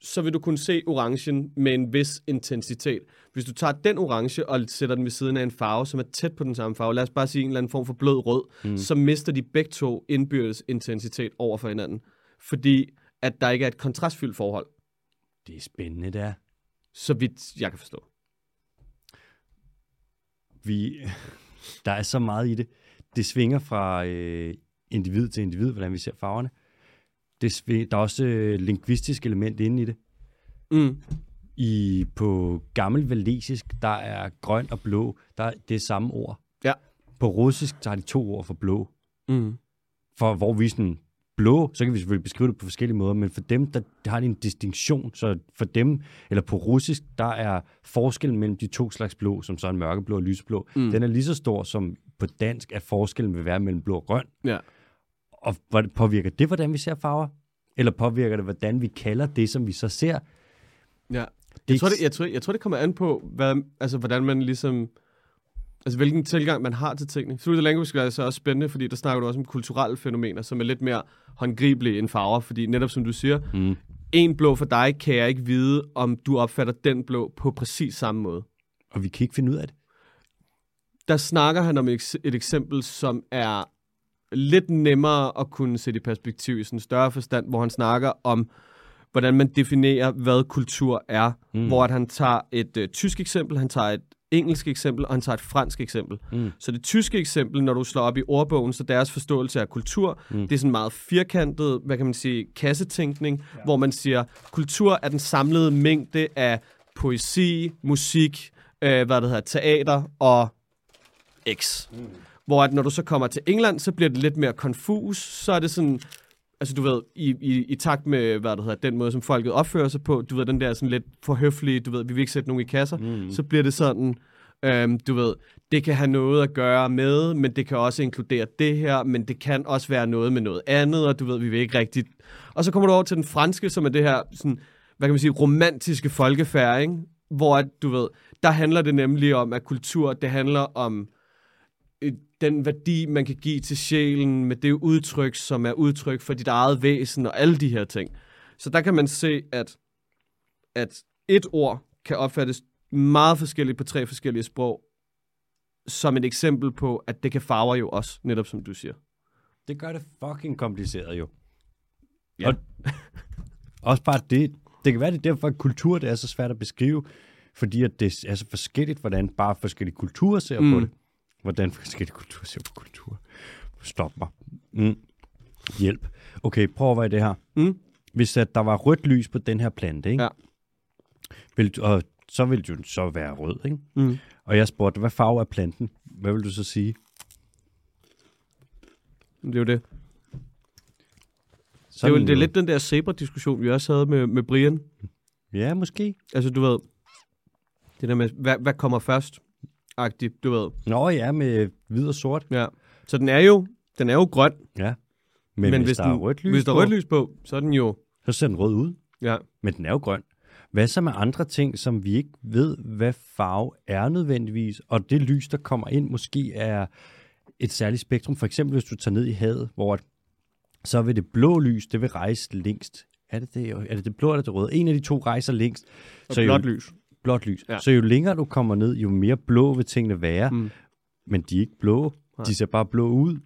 så vil du kunne se orangen med en vis intensitet. Hvis du tager den orange og sætter den ved siden af en farve, som er tæt på den samme farve, lad os bare sige en eller anden form for blød rød, mm. så mister de begge to indbyrdes intensitet over for hinanden. Fordi at der ikke er et kontrastfyldt forhold, Det er spændende, det er. så vidt jeg kan forstå. Vi, der er så meget i det. Det svinger fra øh, individ til individ, hvordan vi ser farverne. Det der er også øh, lingvistisk element inde i det. Mm. I, på gammel valesisk, der er grøn og blå, der er det samme ord. Ja. På russisk, der har de to ord for blå. Mm. For hvor vi sådan blå, så kan vi selvfølgelig beskrive det på forskellige måder, men for dem, der, der har de en distinktion. Så for dem, eller på russisk, der er forskellen mellem de to slags blå, som så er en mørkeblå og lyseblå, mm. den er lige så stor som på dansk, at forskellen vil være mellem blå og grøn. Ja. Og påvirker det, hvordan vi ser farver? Eller påvirker det, hvordan vi kalder det, som vi så ser? Ja. Det Jeg tror, det, jeg, tror, jeg tror, det kommer an på, hvad, altså, hvordan man ligesom... Altså, hvilken tilgang man har til tingene. Fluid language er så også spændende, fordi der snakker du også om kulturelle fænomener, som er lidt mere håndgribelige end farver, fordi netop som du siger, Mm. en blå for dig kan jeg ikke vide, om du opfatter den blå på præcis samme måde. Og vi kan ikke finde ud af det. Der snakker han om et, eks- et eksempel, som er lidt nemmere at kunne sætte i perspektiv i sådan en større forstand, hvor han snakker om, hvordan man definerer, hvad kultur er. Mm. Hvor at han tager et øh, tysk eksempel, han tager et engelsk eksempel, og han tager et fransk eksempel. Mm. Så det tyske eksempel, når du slår op i ordbogen, så deres forståelse af kultur, mm. det er sådan meget firkantet, hvad kan man sige, kassetænkning, ja. hvor man siger, kultur er den samlede mængde af poesi, musik, øh, hvad det hedder, teater og X. Mm. Hvor at når du så kommer til England, så bliver det lidt mere konfus. Så er det sådan, altså du ved, i, i, i takt med, hvad det hedder, den måde, som folket opfører sig på, du ved, den der sådan lidt for høflige, du ved, vi vil ikke sætte nogen i kasser, mm. så bliver det sådan, øhm, du ved, det kan have noget at gøre med, men det kan også inkludere det her, men det kan også være noget med noget andet, og du ved, vi vil ikke rigtigt. Og så kommer du over til den franske, som er det her, sådan, hvad kan man sige, romantiske folkefærd, ikke? hvor at, du ved, der handler det nemlig om, at kultur, det handler om den værdi, man kan give til sjælen med det udtryk, som er udtryk for dit eget væsen og alle de her ting. Så der kan man se, at, at et ord kan opfattes meget forskelligt på tre forskellige sprog, som et eksempel på, at det kan farver jo også, netop som du siger. Det gør det fucking kompliceret jo. Ja. Og, også bare det, det kan være, det er derfor, at kultur det er så svært at beskrive, fordi at det er så forskelligt, hvordan bare forskellige kulturer ser mm. på det. Hvordan forskellige kulturer ser på kultur. Stop mig. Mm. Hjælp. Okay, prøv at overveje det her. Mm. Hvis at der var rødt lys på den her plante, ikke? Ja. Vil, og så ville den så være rød, ikke? Mm. Og jeg spurgte, hvad farve er planten? Hvad vil du så sige? Det er jo det. Det Så er, jo, det er lidt den der zebra-diskussion, vi også havde med, med Brian. Ja, måske. Altså, du ved, det der med, hvad, hvad kommer først? Agtigt, du ved. Nå ja, med hvid og sort. Ja. Så den er jo, den er jo grøn, Ja. Men, men, hvis, hvis, der den, er rødt lys hvis der er på, rødt lys på, så er den jo, så ser den rød ud. ja. Men den er jo grøn. Hvad så med andre ting, som vi ikke ved, hvad farve er nødvendigvis, og det lys, der kommer ind, måske er et særligt spektrum. For eksempel, hvis du tager ned i havet, hvor så vil det blå lys, det vil rejse længst. Er det det, er det, det blå eller det røde? En af de to rejser længst. Og Så jo- blåt lys. Blåt lys. Ja. Så jo længere du kommer ned, jo mere blå vil tingene være. Mm. Men de er ikke blå. Nej. De ser bare blå ud.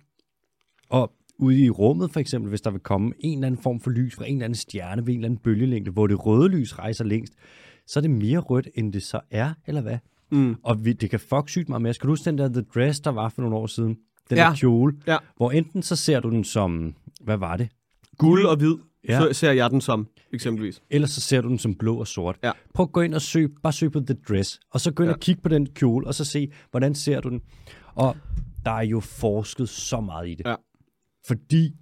Og ude i rummet for eksempel, hvis der vil komme en eller anden form for lys fra en eller anden stjerne ved en eller anden bølgelængde, hvor det røde lys rejser længst, så er det mere rødt, end det så er, eller hvad? Mm. Og vi, det kan fuck sygt meget mere. Skal du huske den der The Dress, der var for nogle år siden? Den Ja. der kjole, Ja. hvor enten så ser du den som, hvad var det? Guld og hvid, ja. Så ser jeg den som, eksempelvis. Eller så ser du den som blå og sort. Ja. Prøv at gå ind og søg, bare søg på The Dress, og så gå ind ja. og kigge på den kjole, og så se, hvordan ser du den. Og der er jo forsket så meget i det. Ja. Fordi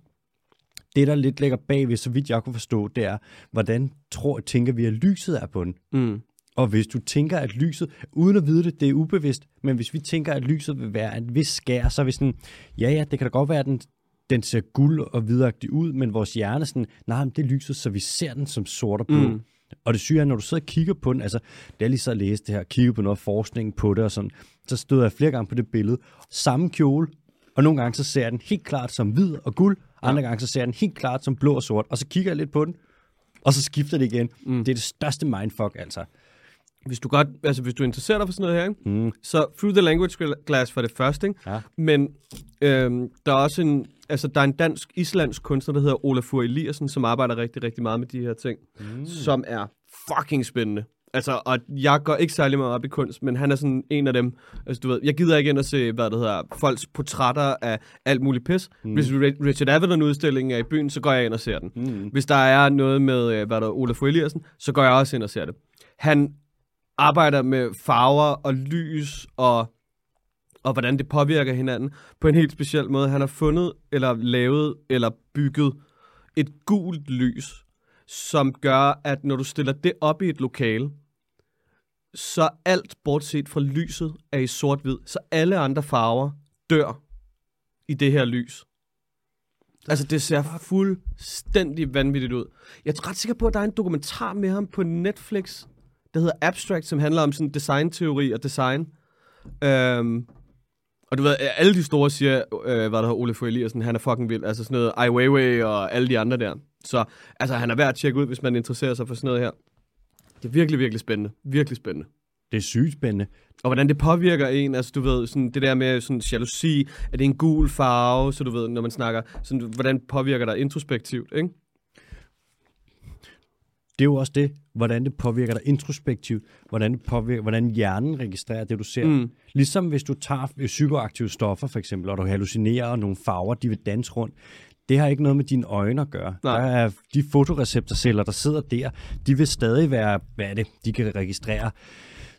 det, der lidt ligger bagved, så vidt jeg kunne forstå, det er, hvordan tror, tænker vi, at lyset er på den. Mm. Og hvis du tænker, at lyset, uden at vide det, det er ubevidst, men hvis vi tænker, at lyset vil være en vis skær, så er vi sådan, ja ja, det kan da godt være, at den, den ser guld og hvidagtig ud, men vores hjerne er sådan, nej, men det er lyset, så vi ser den som sort og blå. Mm. Og det syge er, når du sidder og kigger på den, altså, da jeg lige så læste det her, kigger på noget forskning på det og sådan, så stod jeg flere gange på det billede, samme kjole, og nogle gange så ser jeg den helt klart som hvid og guld, andre gange så ser jeg den helt klart som blå og sort, og så kigger jeg lidt på den, og så skifter det igen. Mm. Det er det største mindfuck, altså. Hvis du godt, altså hvis du interesserer dig for sådan noget her, ikke? Mm. så Through the Language Glass for det første, ikke? Ja. men øhm, der er også en, altså der er en dansk-islandsk kunstner, der hedder Olafur Eliassen, som arbejder rigtig, rigtig meget med de her ting, mm. som er fucking spændende. Altså, og jeg går ikke særlig meget op i kunst, men han er sådan en af dem, altså du ved, jeg gider ikke ind og se, hvad det hedder, folks portrætter af alt muligt pis. Mm. Hvis Ri- Richard Avedon-udstillingen er i byen, så går jeg ind og ser den. Mm. Hvis der er noget med, øh, hvad der er, Olafur Eliassen, så går jeg også ind og ser det. Han arbejder med farver og lys og, og hvordan det påvirker hinanden på en helt speciel måde. Han har fundet, eller lavet, eller bygget et gult lys, som gør, at når du stiller det op i et lokale, så alt bortset fra lyset er i sort-hvid, så alle andre farver dør i det her lys. Altså, det ser fuldstændig vanvittigt ud. Jeg er ret sikker på, at der er en dokumentar med ham på Netflix, der hedder Abstract, som handler om sådan designteori og design. Øhm, og du ved, alle de store siger, øh, hvad der hedder Ole Fogh Eliassen, han er fucking vild. Altså sådan noget Ai Weiwei og alle de andre der. Så altså, han er værd at tjekke ud, hvis man interesserer sig for sådan noget her. Det er virkelig, virkelig spændende. Virkelig spændende. Det er sygt spændende. Og hvordan det påvirker en, altså du ved, sådan det der med sådan jalousi, at det er en gul farve, så du ved, når man snakker, sådan, hvordan påvirker dig introspektivt, ikke? Det er jo også det, hvordan det påvirker dig introspektivt, hvordan, det påvirker, hvordan hjernen registrerer det, du ser. Mm. Ligesom hvis du tager øh, psykoaktive stoffer, for eksempel, og du hallucinerer, og nogle farver, de vil danse rundt. Det har ikke noget med dine øjne at gøre. Nej. Der er de fotoreceptorceller, der sidder der, de vil stadig være, hvad er det, de kan registrere.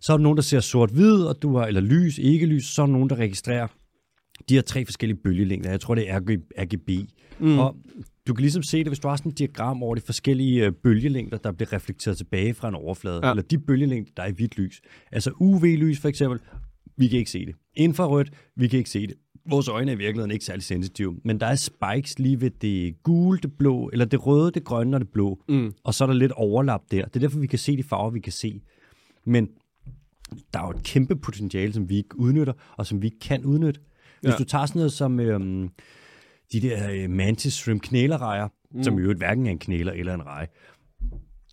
Så er der nogen, der ser sort-hvid, og du har, eller lys, ikke lys, så er der nogen, der registrerer de her tre forskellige bølgelængder. Jeg tror, det er RG- RGB. Mm. Og du kan ligesom se det, hvis du har sådan et diagram over de forskellige øh, bølgelængder, der bliver reflekteret tilbage fra en overflade. Ja. Ja. Eller de bølgelængder, der er i hvidt lys. Altså UV-lys for eksempel, vi kan ikke se det. Infrarødt, vi kan ikke se det. Vores øjne er i virkeligheden ikke særlig sensitive. Men der er spikes lige ved det gule, det blå, eller det røde, det grønne og det blå. Mm. Og så er der lidt overlap der. Det er derfor, vi kan se de farver, vi kan se. Men der er jo et kæmpe potentiale, som vi ikke udnytter, og som vi ikke kan udnytte. Hvis Ja. du tager sådan noget som øhm, de der øh, mantis shrimp knælerejer, mm. som jo hverken er en knæler eller en reje,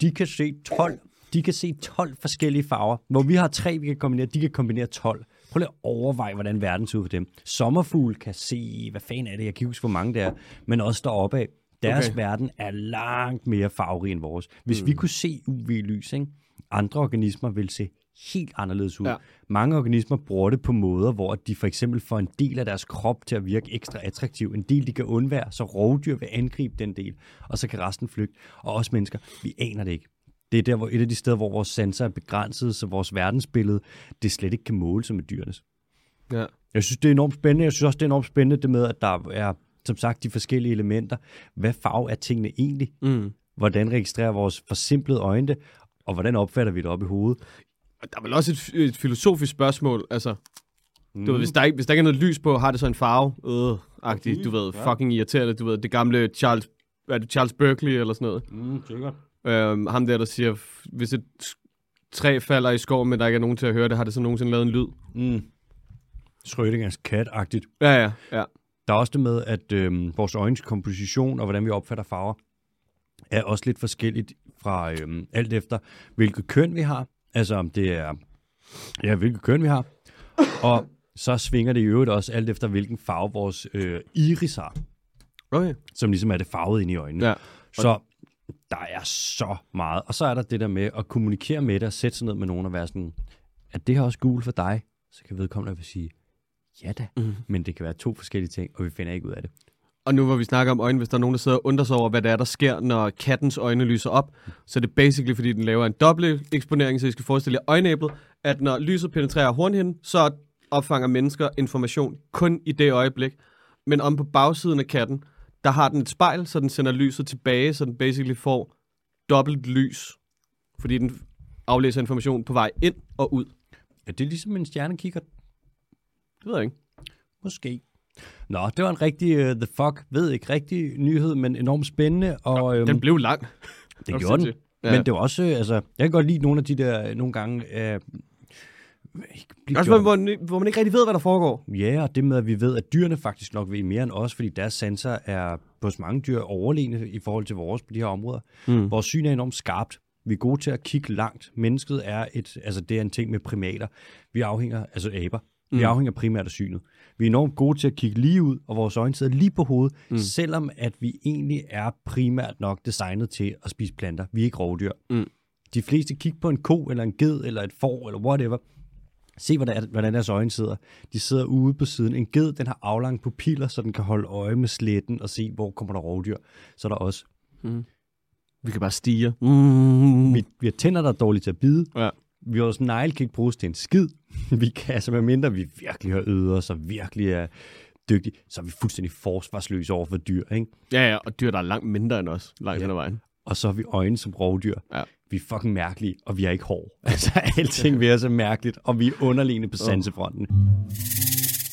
de kan se 12, de kan se 12 forskellige farver. Hvor vi har tre, vi kan kombinere, de kan kombinere 12. Prøv lige at overveje, hvordan verden ser ud for dem. Sommerfugl kan se, hvad fanden er det, jeg kan huske, hvor mange det er, men også deroppe af. Deres okay. verden er langt mere farverig end vores. Hvis mm. vi kunne se UV-lys, ikke? andre organismer vil se helt anderledes ud. Ja. Mange organismer bruger det på måder, hvor de for eksempel får en del af deres krop til at virke ekstra attraktiv. En del, de kan undvære, så rovdyr vil angribe den del, og så kan resten flygte. Og også mennesker, vi aner det ikke. Det er der, hvor et af de steder, hvor vores sanser er begrænset, så vores verdensbillede, det slet ikke kan måle sig med dyrenes. Ja. Jeg synes, det er enormt spændende. Jeg synes også, det er enormt spændende det med, at der er, som sagt, de forskellige elementer. Hvad farve er tingene egentlig? Mm. Hvordan registrerer vores forsimplede øjne det? Og hvordan opfatter vi det op i hovedet? Og Der er vel også et, et filosofisk spørgsmål, altså, Mm. du ved, hvis der, ikke, hvis der ikke er noget lys på, har det så en farve? Øh, agtigt, Mm, du ved, ja. fucking irriterende, du ved, det gamle Charles, er det, Charles Berkeley eller sådan noget. Mm, sikkert. Øhm, ham der, der siger, hvis et træ falder i skoven, men der ikke er nogen til at høre det, har det så nogensinde lavet en lyd? Mm. Schrödingers kat-agtigt. Ja, ja, ja. Der er også det med, at øhm, vores øjens komposition og hvordan vi opfatter farver, er også lidt forskelligt fra øhm, alt efter, hvilket køn vi har. Altså om det er, ja, hvilket køn vi har. Og så svinger det i øvrigt også alt efter, hvilken farve vores øh, iris har, Okay. som ligesom er det farvede inde i øjnene. Ja. Så der er så meget. Og så er der det der med at kommunikere med det og sætte sig ned med nogen og være sådan, at det her også gul for dig? Så kan vedkommende vil sige, ja da. Mhm. Men det kan være to forskellige ting, og vi finder ikke ud af det. Og nu hvor vi snakker om øjne, hvis der er nogen, der sidder og undrer sig over, hvad det er, der sker, når kattens øjne lyser op, så er det basically, fordi den laver en dobbelt eksponering, så I skal forestille jer øjenæblet, at når lyset penetrerer hornhinden, så opfanger mennesker information kun i det øjeblik. Men om på bagsiden af katten, der har den et spejl, så den sender lyset tilbage, så den basically får dobbelt lys, fordi den aflæser information på vej ind og ud. Er det ligesom en stjernekikker? Det ved jeg ikke. Måske. Nå, det var en rigtig, uh, the fuck, ved ikke, rigtig nyhed, men enormt spændende. Og, øhm, Den blev lang. det er gjorde den. Ja. Men det var også, øh, altså, jeg kan godt lide nogle af de der, nogle gange, øh, ikke Også hvor, hvor, hvor man ikke rigtig ved, hvad der foregår. Ja, og det med, at vi ved, at dyrene faktisk nok ved mere end os, fordi deres sanser er hos mange dyr overlegne i forhold til vores på de her områder. Mm. Vores syn er enormt skarpt. Vi er gode til at kigge langt. Mennesket er et, altså det er en ting med primater. Vi afhænger, altså aber, vi Mm. afhænger primært af synet. Vi er enormt gode til at kigge lige ud, og vores øjne sidder lige på hovedet, mm. selvom at vi egentlig er primært nok designet til at spise planter. Vi er ikke rovdyr. Mm. De fleste kigger på en ko, eller en ged, eller et får, eller whatever. Se, hvordan, hvordan deres øjne sidder. De sidder ude på siden. En ged, den har aflange pupiller, så den kan holde øje med sletten og se, hvor kommer der rovdyr. Så er der også. Vi kan bare stige. Mm. Vi, vi har tænder, der er dårlige til at bide. Ja. Også negle, kan ikke bruges til en skid. Vi kan, altså med mindre vi virkelig har os, og virkelig er dygtige, så er vi fuldstændig forsvarsløse over for dyr, ikke? Ja, ja, og dyr, der er langt mindre end os, langt Ja. hen ad vejen. Og så har vi øjne som rovdyr. Ja. Vi er fucking mærkelige, og vi har ikke hår. Altså, alting ved os er mærkeligt, og vi er underliggende på sansefronten.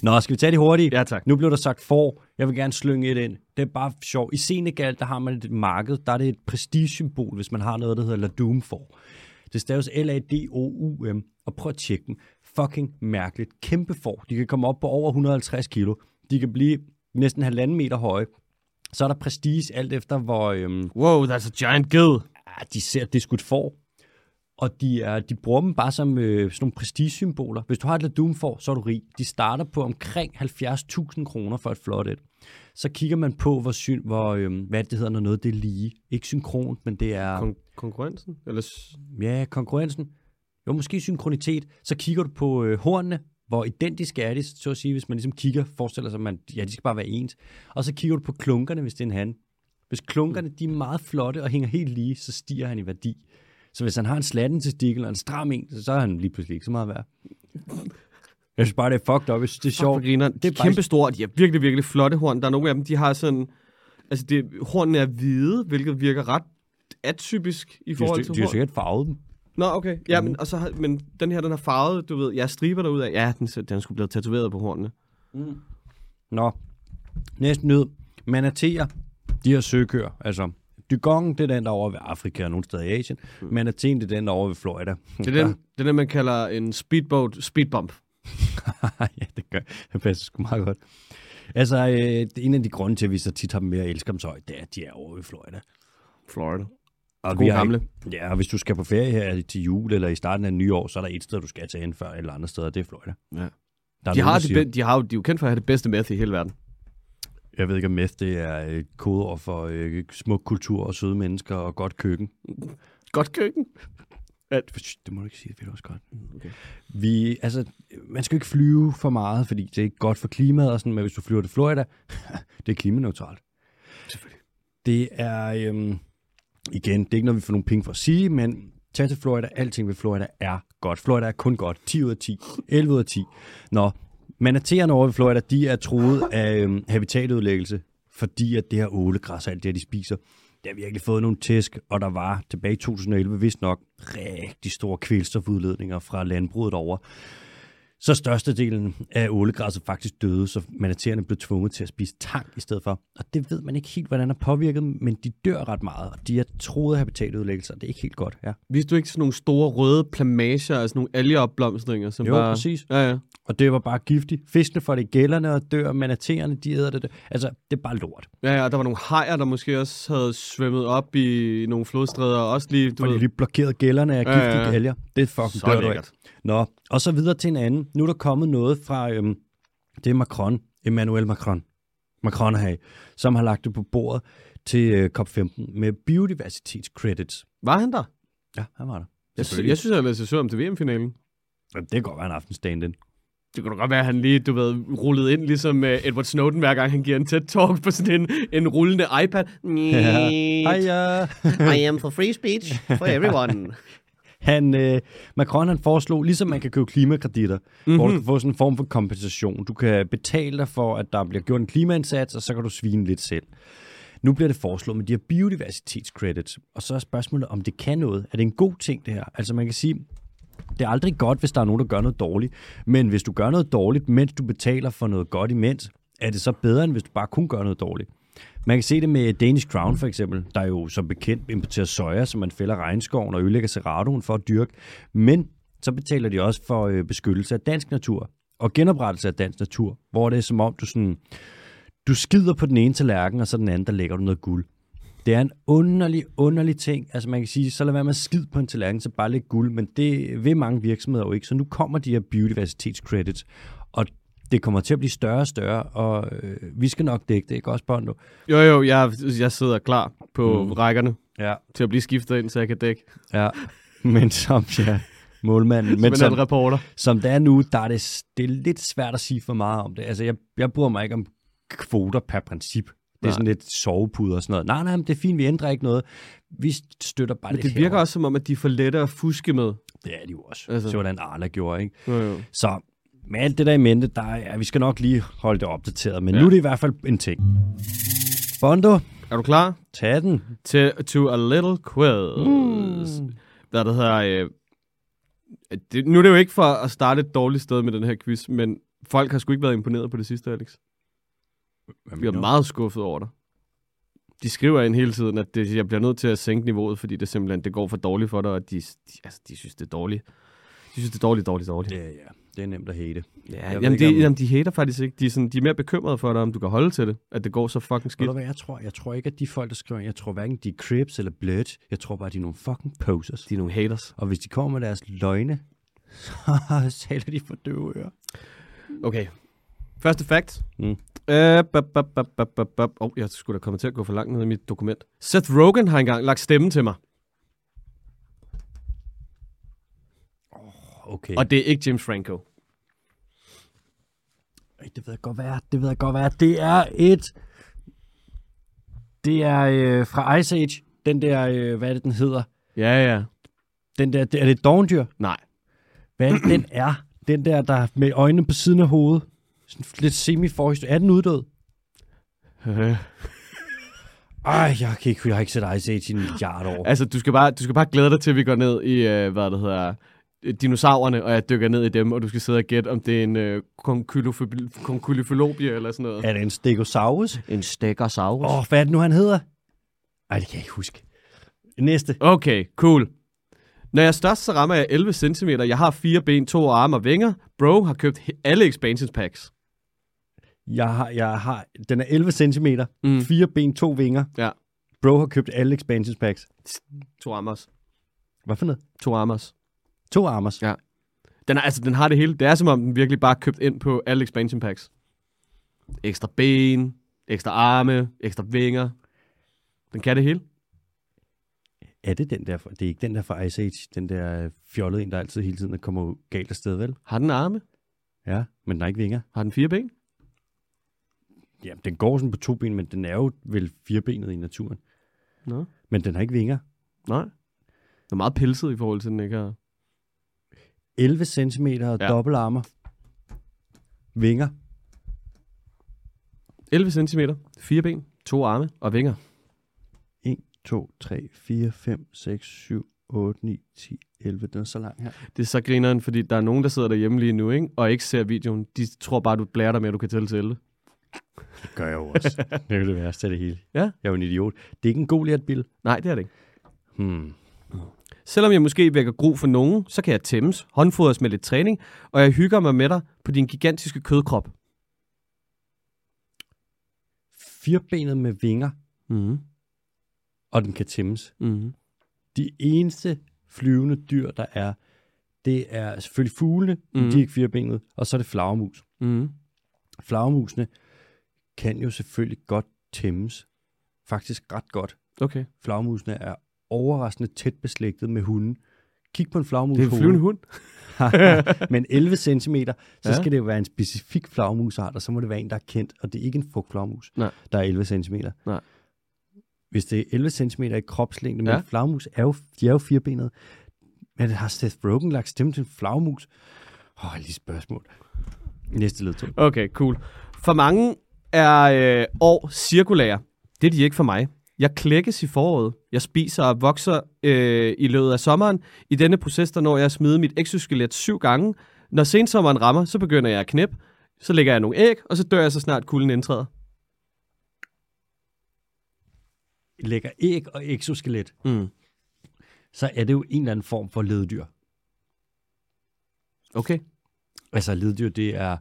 Nå, skal vi tage det hurtigt? Ja, tak. Nu blev der sagt for. Jeg vil gerne slynge et ind. Det er bare sjovt. I Senegal, der har man et marked. Der er det et prestigesymbol, hvis man har noget, der hedder Ladum for. Det staves L-A-D-O-U-M. Og prøv at tjekke den. Fucking mærkeligt. Kæmpe for. De kan komme op på over 150 kilo. De kan blive næsten halvanden meter høje. Så er der prestige alt efter, hvor øhm, Wow, that's a giant ah, de ser, det er skudt for. Og de, er, de bruger dem bare som øh, sådan nogle prestigesymboler. Hvis du har et Ladum for, så er du rig. De starter på omkring 70.000 kroner for et flot et. Så kigger man på, hvor, syn, hvor øh, hvad det hedder, når noget det er lige. Ikke synkront, men det er... Kon- konkurrencen? Eller Ja, konkurrencen. Jo, måske synkronitet. Så kigger du på øh, hornene, hvor identiske er de, så at sige, hvis man ligesom kigger, forestiller sig, at man, ja, de skal bare være ens. Og så kigger du på klunkerne, hvis det er en han. Hvis klunkerne de er meget flotte og hænger helt lige, så stiger han i værdi. Så hvis han har en slatten til stikkel og en stram en, så er han lige pludselig ikke så meget værd. Jeg synes bare, det er fucked up. Synes, det er sjovt. De Det er er bare- kæmpe store, de er virkelig, virkelig flotte horn. Der er nogle af dem, de har sådan... Altså, det, hornene er hvide, hvilket virker ret atypisk i De forhold sti- til de har sikkert farvet dem. Nå, okay. Ja, men, og så, har- men den her, den har farvet, du ved, jeg striber derud af. Ja, den, den skulle blive tatoveret på hornene. Nå, næste nød. Manateer, de her søkøer, altså Dugong, det er den, der er over ved Afrika og nogle steder i Asien. Mm. Manatee, det er den, der er over ved Florida. Det er den, det er den man kalder en speedboat speedbump. ja, det gør det passer sgu meget godt. Altså, øh, det en af de grunde til, at vi så tit har dem med at elske dem så højt, det er, at de er over ved Florida. Florida. Og God vi gamle. Ikke, ja, og hvis du skal på ferie her til jul eller i starten af nye år, så er der et sted, du skal tage hen før, eller andre steder, det er Florida. Ja. Der er De nogen, har, de, be, de, har jo, de er jo kendt for at have det bedste meth i hele verden. Jeg ved ikke, om meth det er et kodeord for øh, smuk kultur og søde mennesker og godt køkken. Godt køkken. Det må du ikke sige, det ved du også godt. Okay. Vi, altså, man skal jo ikke flyve for meget, fordi det er ikke godt for klimaet og sådan, men hvis du flyver til Florida, det er klimaneutralt. Selvfølgelig. Det er, øhm, igen, det er ikke noget, vi får nogle penge for at sige, men tag til Florida. Alting ved Florida er godt. Florida er kun godt. 10 ud af 10. 11 ud af 10. Nå, manaterne over ved Florida, de er troet af øhm, habitatudlæggelse, fordi at det her ålegræs og alt det, her, de spiser, det har virkelig fået nogle tæsk, og der var tilbage i 2011 vist nok rigtig store kvælstofudledninger fra landbruget over. Så størstedelen af ålegræsset faktisk døde, så manatererne blev tvunget til at spise tang i stedet for. Og det ved man ikke helt, hvordan er påvirket, men de dør ret meget, og de er troet habitatudlæggelser. Det er ikke helt godt, ja. Vidste du ikke sådan nogle store røde plamager, altså nogle algeopblomstringer, som Jo, bare... præcis. Ja, ja. Og det var bare giftigt. Fiskene får det gælderne og dør, manatererne, de æder det. Altså, det er bare lort. Ja, ja, og der var nogle hajer, der måske også havde svømmet op i nogle flodstræder, og også lige, du Og de ved... lige blokeret gælderne af Ja, giftige ja, ja. alger. Det er fucking Så dør. Nå, og så videre til en anden. Nu er der kommet noget fra, øhm, det er Macron, Emmanuel Macron, Macron her, som har lagt det på bordet til øh, COP15 med biodiversitetscredits. Var han der? Ja, han var der. Jeg, sy- jeg synes, jeg læste så om til VM-finalen. Jamen, det kan godt være en aften stand-in. Det kunne da godt være, at han lige, du ved, rullede ind, ligesom uh, Edward Snowden, hver gang han giver en TED-talk på sådan en, en rullende iPad. Ja. I am for free speech for everyone. Han, øh, Macron han foreslog, ligesom man kan købe klimakreditter, mm-hmm. hvor du kan få sådan en form for kompensation. Du kan betale dig for, at der bliver gjort en klimaindsats, og så kan du svine lidt selv. Nu bliver det foreslået med de her biodiversitetscredits, og så er spørgsmålet, om det kan noget. Er det en god ting, det her? Altså man kan sige, det er aldrig godt, hvis der er nogen, der gør noget dårligt. Men hvis du gør noget dårligt, mens du betaler for noget godt imens, er det så bedre, end hvis du bare kun gør noget dårligt. Man kan se det med Danish Crown for eksempel, der jo som bekendt importerer soja, som man fælder regnskoven og ødelægger Cerradoen for at dyrke. Men så betaler de også for øh, beskyttelse af dansk natur og genoprettelse af dansk natur, hvor det er som om, du sådan, du skider på den ene tallerken, og så den anden, der lægger du noget guld. Det er en underlig, underlig ting. Altså man kan sige, så lad være med at skide på en tallerken, så bare læg guld, men det vil mange virksomheder jo ikke. Så nu kommer de her biodiversitetscredits, og det kommer til at blive større og større, og øh, vi skal nok dække det, ikke også, Bondo? Jo, jo, jeg, jeg sidder klar på Mm. rækkerne Ja. til at blive skiftet ind, så jeg kan dække. Ja, men som ja, målmanden. Men som reporter. som det er nu, der er det, det er lidt svært at sige for meget om det. Altså, jeg, jeg bryder mig ikke om kvoter per princip. Det er Nej. sådan lidt sovepuder og sådan noget. Nej, nej, men det er fint, vi ændrer ikke noget. Vi støtter bare Men lidt det virker herover. også som om, at de er for lette at fuske med. Det er de jo også. Altså. Så hvordan Arla gjorde, ikke? Jo, jo. Så med alt det der i mente, der er, vi skal nok lige holde det opdateret. Men Ja. nu er det i hvert fald en ting. Bondo, Er du klar? tag den. Til to a little quiz. Mm. Hvad det hedder... Øh, det, nu er det jo ikke for at starte et dårligt sted med den her quiz, men folk har sgu ikke været imponeret på det sidste, Alex. Hvad Vi er meget skuffet over dig. De skriver ind hele tiden, at det, jeg bliver nødt til at sænke niveauet, fordi det simpelthen det går for dårligt for dig, og de, de, altså, de synes, det er dårligt. De synes, det er dårligt, dårligt, dårligt. Ja, ja. Det er nemt at hate. Ja, Jeg jamen, ikke, de, om- jamen, de hater faktisk ikke. De er, sådan, de er mere bekymrede for dig, om du kan holde til det, at det går så fucking skidt. hvad jeg tror? Jeg tror ikke, at de folk, der skriver, jeg tror hverken de er Crips eller Bloods. Jeg tror bare, de er nogle fucking posers. De er nogle haters. Og hvis de kommer med deres løgne, så taler de for døve ører. Okay. Første fact. Mm. Øh. Oh, jeg skulle da komme til at gå for langt ned i mit dokument. Seth Rogen har engang lagt stemme til mig, Okay. og det er ikke James Franco. Det ved jeg godt være. Det ved jeg godt være. Det er et... Det er øh, fra Ice Age. Den der, øh, hvad er det, den hedder? Ja, ja. Den der, det, er det et dogndyr? Nej. Hvad er det, den er? Den der, der er med øjnene på siden af hovedet. Sådan lidt semi Er den uddød? Ej, jeg, kan ikke, jeg har ikke set Ice Age i en milliard år. Altså, du skal, bare, du skal bare glæde dig til, at vi går ned i, øh, hvad det hedder, dinosaurerne, og jeg dykker ned i dem, og du skal sidde og gætte, om det er en øh, konkylofobi- konkylofolobie eller sådan noget. Er det en Stegosaurus? En stegosaurus. Åh, oh, hvad er det nu, han hedder? Ej, det kan jeg ikke huske. Næste. Okay, cool. Når jeg er størst, så rammer jeg 11 cm. Jeg har fire ben, to arme og vinger. Bro har købt alle expansion packs. Jeg har, jeg har, den er 11 cm, Mm. fire ben, to vinger. Ja. Bro har købt alle expansion packs. To arme også. Hvad for noget? To arme også. To armers. Ja. Den, er, altså, den har det hele. Det er som om, den virkelig bare købt ind på alle expansion packs. Ekstra ben, ekstra arme, ekstra vinger. Den kan det hele. Er det den der, fra- det er ikke den der fra Ice Age, den der øh, fjollede en, der altid hele tiden kommer galt afsted, vel? Har den arme? Ja, men den har ikke vinger. Har den fire ben? Ja, den går sådan på to ben, men den er jo vel firebenet i naturen. Nå. Men den har ikke vinger. Nej. Den er meget pelset i forhold til, den ikke har... 11 cm og Ja. dobbeltarmer. Vinger. 11 cm, fire ben, to arme og vinger. 1, 2, 3, 4, 5, 6, 7, 8, 9, 10, 11. Den er så lang her. Det er så grineren, fordi der er nogen, der sidder derhjemme lige nu, ikke? og ikke ser videoen. De tror bare, du blærer dig med, at du kan tælle til 11. Det gør jeg jo også. det er jo det værste af det hele. Ja. Jeg er jo en idiot. Det er ikke en god bil. Nej, det er det ikke. Hmm. Selvom jeg måske vækker gro for nogen, så kan jeg tæmmes, håndfodres med lidt træning, og jeg hygger mig med dig på din gigantiske kødkrop. Firbenet med vinger, Mm. og den kan tæmmes. Mm. De eneste flyvende dyr, der er, det er selvfølgelig fuglene, mm. Mhm. de er ikke firbenet, og så er det flagermus. Mm. Flagermusene kan jo selvfølgelig godt tæmmes. Faktisk ret godt. Okay. Flagermusene er overraskende tæt beslægtet med hunden. Kig på en flagermus Det er en flyvende hund. Men 11 cm, så Ja. skal det jo være en specifik flagermusart, og så må det være en, der er kendt, og det er ikke en frugtflagermus, Nej. der er 11 cm. Nej. Hvis det er 11 cm i kropslængde, Ja. flagermus er jo, de er jo firbenet. Men har Seth Rogen lagt stemme til en flagermus? Åh, oh, lige spørgsmål. Næste ledtog. Okay, cool. For mange er øh, år cirkulære. Det er de ikke for mig. Jeg klækkes i foråret. Jeg spiser og vokser øh, i løbet af sommeren. I denne proces, der når jeg at smide mit exoskelet syv gange. Når sensommeren rammer, så begynder jeg at knæppe. Så lægger jeg nogle æg, og så dør jeg så snart kulden indtræder. Lægger æg og exoskelet, Mm. så er det jo en eller anden form for leddyr. Okay. Altså leddyr, det er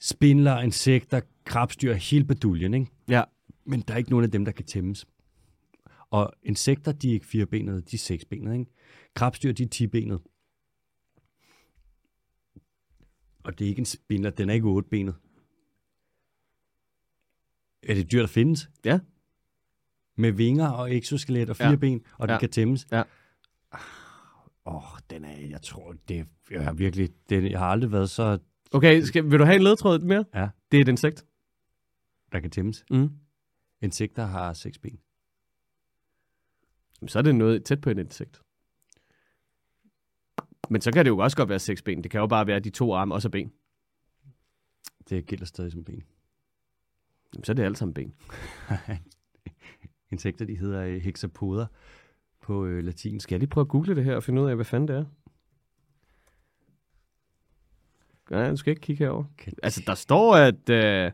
spindler, insekter, krabstyr, hele baduljen, ikke? Ja. Men der er ikke nogen af dem, der kan tæmmes. Og insekter, de er ikke firebenede, de er seksbenede, ikke? Krabstyr, de er tibenede. Og det er ikke en spindler, den er ikke otbenet. Er det et dyr, der findes? Ja. Med vinger og exoskelet og fire Ja. ben, og den Ja. kan tæmmes? Ja. Åh, oh, den er, jeg tror, det jeg har virkelig, den, jeg har aldrig været så, Okay, skal, vil du have en ledtråd mere? Ja. Det er et insekt. der kan tæmmes. Mm. Insekter har seks ben. Så er det noget tæt på et insekt. Men så kan det jo også godt være seks ben. Det kan jo bare være de to arme og så ben. Det gælder stadig som ben. Jamen, så er det alt sammen ben. Insekter, de hedder øh, hexapoder på øh, latin. Skal jeg lige prøve at google det her og finde ud af, hvad fanden det er? Nej, du skal ikke kigge herover. Kan- Altså, der står, at uh,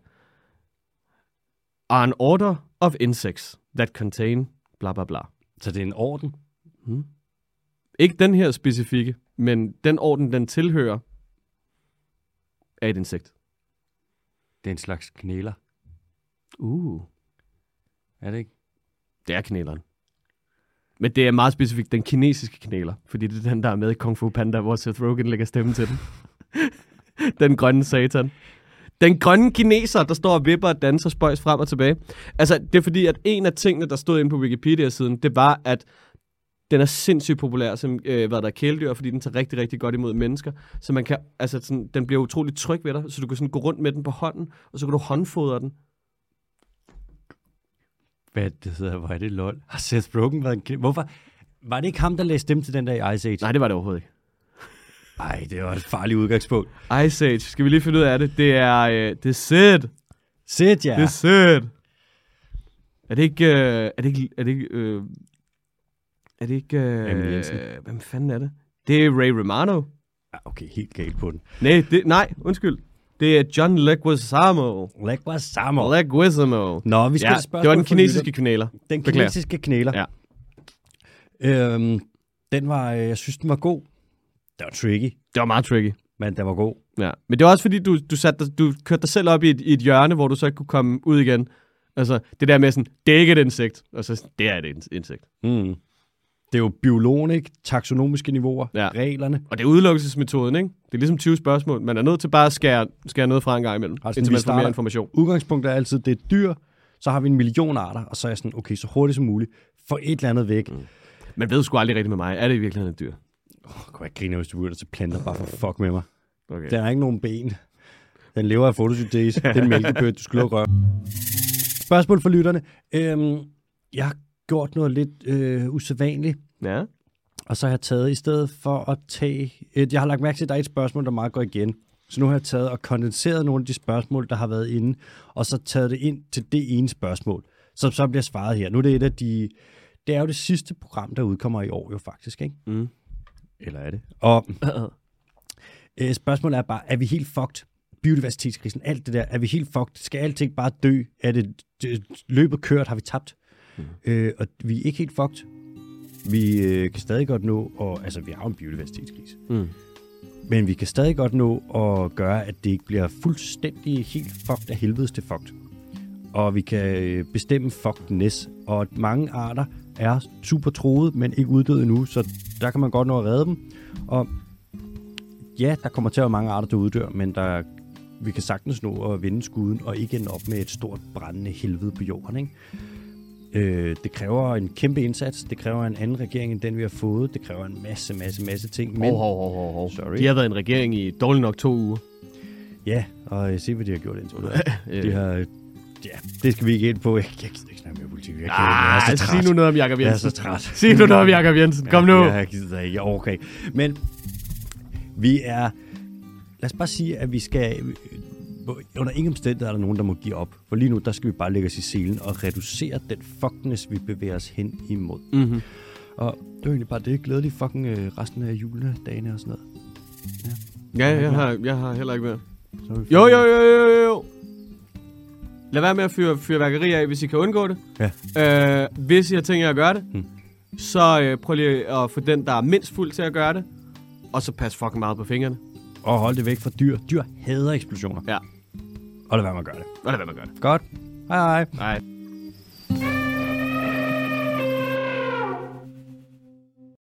are an order of insects that contain bla bla bla. Så det er en orden. Hmm. Ikke den her specifikke, men den orden, den tilhører, er et insekt. Det er en slags knæler. Uh. Er det ikke? Det er knæleren. Men det er meget specifikt den kinesiske knæler, fordi det er den, der er med i Kung Fu Panda, hvor Seth Rogen lægger stemme til den. den grønne satan. Den grønne kineser, der står og vipper og danser spøjs frem og tilbage. Altså, det er fordi, at en af tingene, der stod inde på Wikipedia-siden, det var, at den er sindssygt populær som øh, hvad der er kæledyr, fordi den tager rigtig, rigtig godt imod mennesker. Så man kan, altså sådan, den bliver utrolig tryg ved dig, så du kan sådan gå rundt med den på hånden, og så kan du håndfodre den. Hvad det hedder, hvor er det lol? Har Seth Rogen været en knæ? Hvorfor? Var det ikke ham, der læste stemme til den der i Ice Age? Nej, det var det overhovedet ikke. Nej, det var et farligt udgangspunkt. Ice Age, skal vi lige finde ud af det? Det er, øh, det er Sid. Sæt jer! Det er Sid. Er det ikke, øh, er det ikke, er det ikke, øh, er det ikke, øh, hvem fanden er det? Det er Ray Romano. Ah, Okay, helt galt på den. Nej, det, nej, undskyld. Det er John Leguizamo. Leguizamo. Leguizamo. Nå, vi skal Ja, spørgsmål det var den kinesiske knæler. Den kinesiske knæler. Ja. Øhm, den var, øh, jeg synes, den var god. Det var tricky, Det var meget tricky. men den var god. Ja. Men det var også fordi, du, du, satte dig, du kørte dig selv op i et, i et hjørne, hvor du så ikke kunne komme ud igen. Altså, det der med sådan, det er ikke et insekt. Og så, det er et in- insekt. Mm. Det er jo biologen, ikke? Taksonomiske niveauer, Ja. reglerne. Og det er udelukkelsesmetoden, ikke? Det er ligesom 20 spørgsmål. Man er nødt til bare at skære, skære noget fra en gang imellem, Altså, indtil man får mere information. Udgangspunktet er altid, det er dyr, så har vi en million arter, og så er jeg sådan, okay, så hurtigt som muligt, få et eller andet væk. Mm. Man ved sgu aldrig rigtigt med mig. Er det i virkeligheden et dyr? Jeg kunne ikke grine, hvis du begynder til planter, bare for fuck med mig. Okay. Den har ikke nogen ben. Den lever af fotosyntese. Det er en mælkebøtte, du skal lukke røre. Spørgsmål for lytterne. Øhm, jeg har gjort noget lidt øh, usædvanligt, Ja. og så har jeg taget, i stedet for at tage... Et, jeg har lagt mærke til, at der er et spørgsmål, der meget går igen. Så nu har jeg taget og kondenseret nogle af de spørgsmål, der har været inde, og så taget det ind til det ene spørgsmål, som så bliver svaret her. Nu er det et af de... Det er jo det sidste program, der udkommer i år jo faktisk, ikke? Mm. Eller er det? Og øh, spørgsmålet er bare, er vi helt fucked? Biodiversitetskrisen, alt det der, er vi helt fucked? Skal alting bare dø? Er det, det løbet kørt? Har vi tabt? Mm. Øh, og vi er ikke helt fucked. Vi øh, kan stadig godt nå, og altså vi har jo en biodiversitetskrise, Mm. men vi kan stadig godt nå at gøre, at det ikke bliver fuldstændig helt fucked af helvedes til fucked. Og vi kan øh, bestemme fuckedness, og mange arter er super troede, men ikke uddøde endnu, så der kan man godt nå at redde dem. Og ja, der kommer til at være mange arter, der uddør, men der, vi kan sagtens nå at vende skuden og ikke ende op med et stort brændende helvede på jorden. Ikke? Øh, det kræver en kæmpe indsats. Det kræver en anden regering, end den vi har fået. Det kræver en masse, masse, masse ting. Men, Hov, hov, hov, hov. Sorry. De har været en regering i dårligt nok to uger. Ja, og se, hvad de har gjort indtil videre. De har, ja, det skal vi ikke ind på. Jeg, jeg gider ikke snakke mere politik. Jeg, kan, Ah, jeg er så træt. sig nu noget om Jakob Jeg er Jensen. så træt. Sig nu noget om Jakob Jensen. Kom nu. Ja, jeg gider ikke. Jeg orker ikke. Men vi er... Lad os bare sige, at vi skal... Under ingen omstændigheder er der nogen, der må give op. For lige nu, der skal vi bare lægge os i selen og reducere den fuckness, vi bevæger os hen imod. Mm-hmm. Og det var egentlig bare det. Glædelig fucking øh, resten af juledagene og sådan noget. Ja, jeg har, jeg har heller ikke er vi Jo, jo, jo, jo, jo. Lad være med at fyre fyrværkeri af, hvis I kan undgå det. Ja. Øh, hvis I har tænkt jer at gøre det, Hmm. så øh, prøv lige at få den, der er mindst fuld til at gøre det. Og så pas fucking meget på fingrene. Og hold det væk fra dyr. Dyr hader eksplosioner. Ja. Og lad være med at gøre det. Og lad være med at gøre det. Godt. Hej hej. Nej.